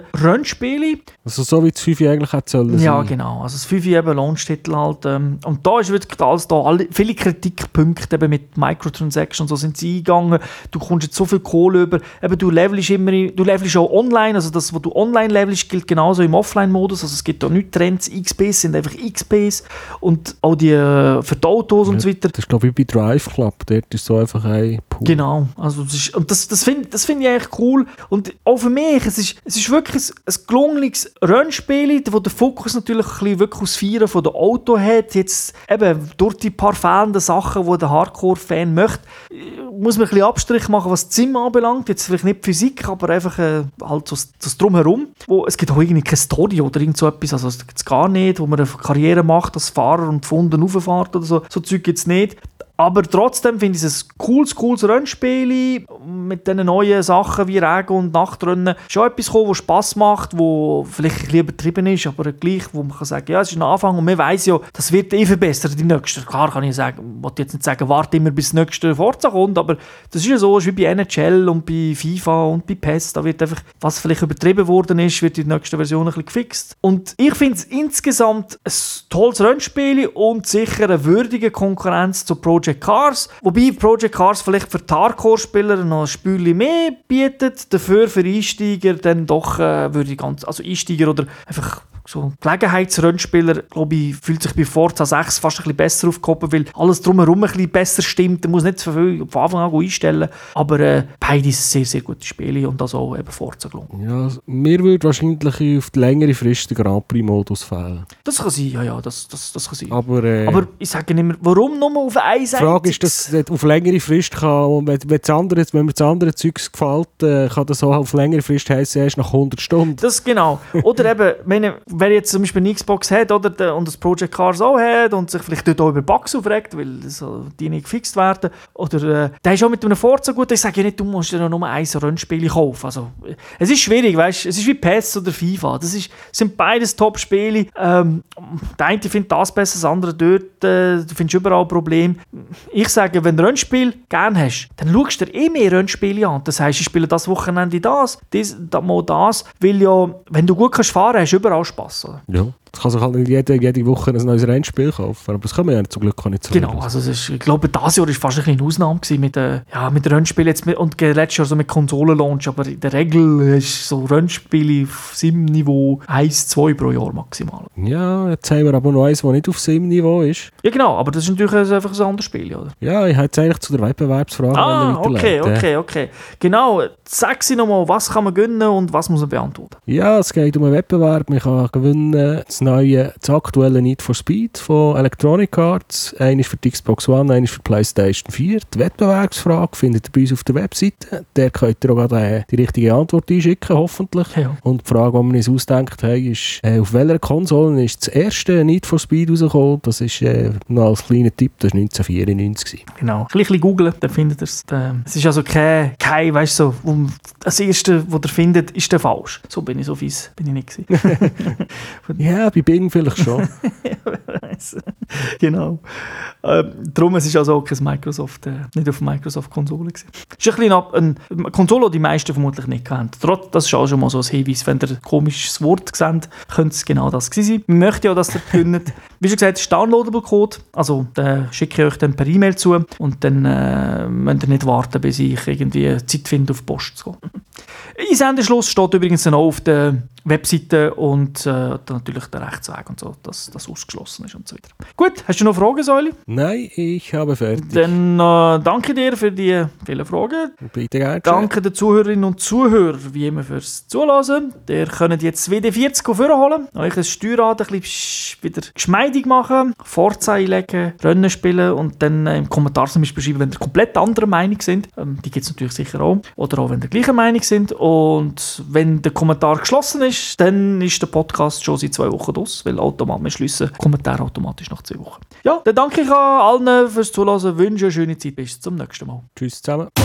komplettere Rennspiel. Also so wie das 5 eigentlich hätte sollen Ja, sein. genau. Also das 5 eben Launch-Titel halt. Ähm, und da ist wirklich alles da. Alle, viele Kritikpunkte eben mit Microtransactions, so sind sie eingegangen. Du kommst jetzt so viel Kohle über. Eben, du levelst immer, du levelst auch online. Also das, was du online levelst, gilt genauso im Offline-Modus. Also es gibt da nicht Trends. XPs sind einfach XPs. Und auch die äh, für die Autos und so weiter. Das ist, glaube ich, wie bei Drive Club. Dort ist so einfach ein Pool. Genau, also das ist, und das, das finde das find ich eigentlich cool. Und auch für mich, es ist, es ist wirklich ein, ein gelungenes Rennspiel, wo der Fokus natürlich ein bisschen wirklich aus Feiern von der Auto hat. Jetzt eben durch die paar fehlenden Sachen, die der Hardcore-Fan möchte, muss man ein bisschen Abstrich machen, was das Zimmer anbelangt. Jetzt vielleicht nicht Physik, aber einfach äh, halt so das, Drumherum. Wo, es gibt auch irgendwie keine Story oder irgend so etwas, also das gibt es gar nicht, wo man eine Karriere macht als Fahrer und Funden rauffährt oder so. So Zeug gibt es nicht. Aber trotzdem finde ich es ein cooles, cooles Rennspiel mit diesen neuen Sachen wie Regen- und Nachtrennen. Schon etwas gekommen, das Spass macht, wo vielleicht ein bisschen übertrieben ist, aber gleich, wo man kann sagen, ja, es ist ein Anfang und man weiß ja, das wird eh verbessert, die nächste. Klar kann ich sagen, ich jetzt nicht sagen, warte immer bis das nächste Forza kommt, aber das ist ja so, ist wie bei NHL und bei FIFA und bei PES, da wird einfach, was vielleicht übertrieben worden ist, wird in der nächsten Version ein bisschen gefixt. Und ich finde es insgesamt ein tolles Rennspiel und sicher eine würdige Konkurrenz zu Project Cars. Wobei Project Cars vielleicht für Hardcore-Spieler noch ein Spürchen mehr bietet, dafür für Einsteiger dann doch, äh, würde ich ganz, also Einsteiger oder einfach so ein Gelegenheitsrennspieler, glaube ich, fühlt sich bei Forza 6 fast ein bisschen besser aufgehoben, weil alles drumherum ein bisschen besser stimmt. Man muss nicht so viel von Anfang an einstellen, aber äh, beides sehr, sehr gute Spiele und das auch eben Forza gelungen. Ja, mir würde wahrscheinlich auf die längere Frist der Grand Prix-Modus fehlen. Das kann sein, ja, ja, das, das, das kann sein. Aber, äh, Aber ich sage immer, warum nur auf eine die Frage ist, dass es auf längere Frist kann, und wenn, wenn, das andere, wenn mir das andere Zeugs gefällt, äh, kann das auch auf längere Frist heißen, erst nach 100 Stunden. Das genau. Oder eben, meine, wer jetzt zum Beispiel eine Xbox hat oder, der- und das Project Cars auch hat und sich vielleicht dort auch über Bugs aufregt, weil so die nicht gefixt werden, oder äh, der ist auch mit einem Forza gut, ich sage ja nicht, du musst dir nur ein Rennspiel kaufen. Also, es ist schwierig, weißt es ist wie PES oder FIFA. Das ist, sind beides Top-Spiele. Ähm, der eine findet das besser, das andere dort, äh, du findest überall Probleme. Ich sage, wenn du Rennspiel gerne hast, dann schaust du dir eh mehr Rennspiele an. Das heisst, ich spiele das Wochenende das, dies, da, mal das, weil ja, wenn du gut kannst fahren, hast du überall Spass. Oder? Ja. Das kann sich halt nicht jede, jede Woche ein neues Rennspiel kaufen. Aber das kann man ja zum Glück auch nicht so Genau, also es ist, ich glaube, dieses Jahr war fast ein bisschen eine Ausnahme mit, äh, ja, mit Rennspielen jetzt mit, und letztes Jahr so mit Konsolenlaunch, aber in der Regel ist so Rennspiele auf seinem Niveau 1, 2 pro Jahr maximal. Ja, jetzt haben wir aber noch eins, das nicht auf seinem Niveau ist. Ja genau, aber das ist natürlich ein- einfach ein anderes Spiel, oder? Ja, ich hätte jetzt eigentlich zu der Wettbewerbsfrage Ah, okay, okay, okay. Genau, sag sie nochmal, was kann man gönnen und was muss man beantworten? Ja, es geht um einen Wettbewerb. Man kann gewinnen das neue, das aktuelle Need for Speed von Electronic Arts. Einer ist für die Xbox One, einer ist für die PlayStation 4. Die Wettbewerbsfrage findet ihr bei uns auf der Webseite. Der könnt ihr auch gerade äh, die richtige Antwort einschicken, hoffentlich. Ja. Und die Frage, die wir uns ausgedacht haben, ist, äh, auf welcher Konsole ist das erste Need for Speed rausgekommen? Das ist äh, noch als kleiner Tipp, das war 1994. gewesen. Genau. Ein bisschen googlen, dann findet ihr es. Ähm, Es ist also kein, kein weißt du, so, das erste, was ihr findet, ist der falsch. So bin ich so fies, bin ich nicht gewesen. Ja, bei Bing vielleicht schon. Weiss. genau. Ähm, darum es ist also auch kein Microsoft, äh, nicht auf Microsoft-Konsole gewesen. Es ist ein bisschen ab- eine Konsole, die die meisten vermutlich nicht kennen. Trotz, das ist auch schon mal so ein Hinweis, wenn ihr ein komisches Wort seht, könnte es genau das gewesen sein. Ich möchte ja, dass ihr gewinnt. Wie schon gesagt, es ist downloadable Code, also den schicke ich euch dann per E-Mail zu und dann äh, müsst ihr nicht warten, bis ich irgendwie Zeit finde, auf die Post zu gehen. Einsendeschluss steht übrigens dann auch auf der Webseite und äh, natürlich der Rechtsweg und so, dass das ausgeschlossen ist und so weiter. Gut, hast du noch Fragen, Säuli? Nein, ich habe fertig. Dann äh, danke dir für die vielen Fragen. Bitte gerne. Danke den Zuhörerinnen und Zuhörern, wie immer, fürs Zuhören. Ihr könnt jetzt WD40 vorholen, euch das Steuerrad ein bisschen wieder geschmeidig machen, Forza einlegen, Rennen spielen und dann äh, im Kommentar zum Beispiel schreiben, wenn ihr komplett anderer Meinung sind. Ähm, die gibt es natürlich sicher auch. Oder auch, wenn ihr gleicher Meinung sind. Und wenn der Kommentar geschlossen ist, dann ist der Podcast schon seit zwei Wochen aus, weil automatisch, wir schliessen Kommentare automatisch nach zwei Wochen. Ja, dann danke ich allen fürs Zuhören, wünsche eine schöne Zeit, bis zum nächsten Mal. Tschüss zusammen.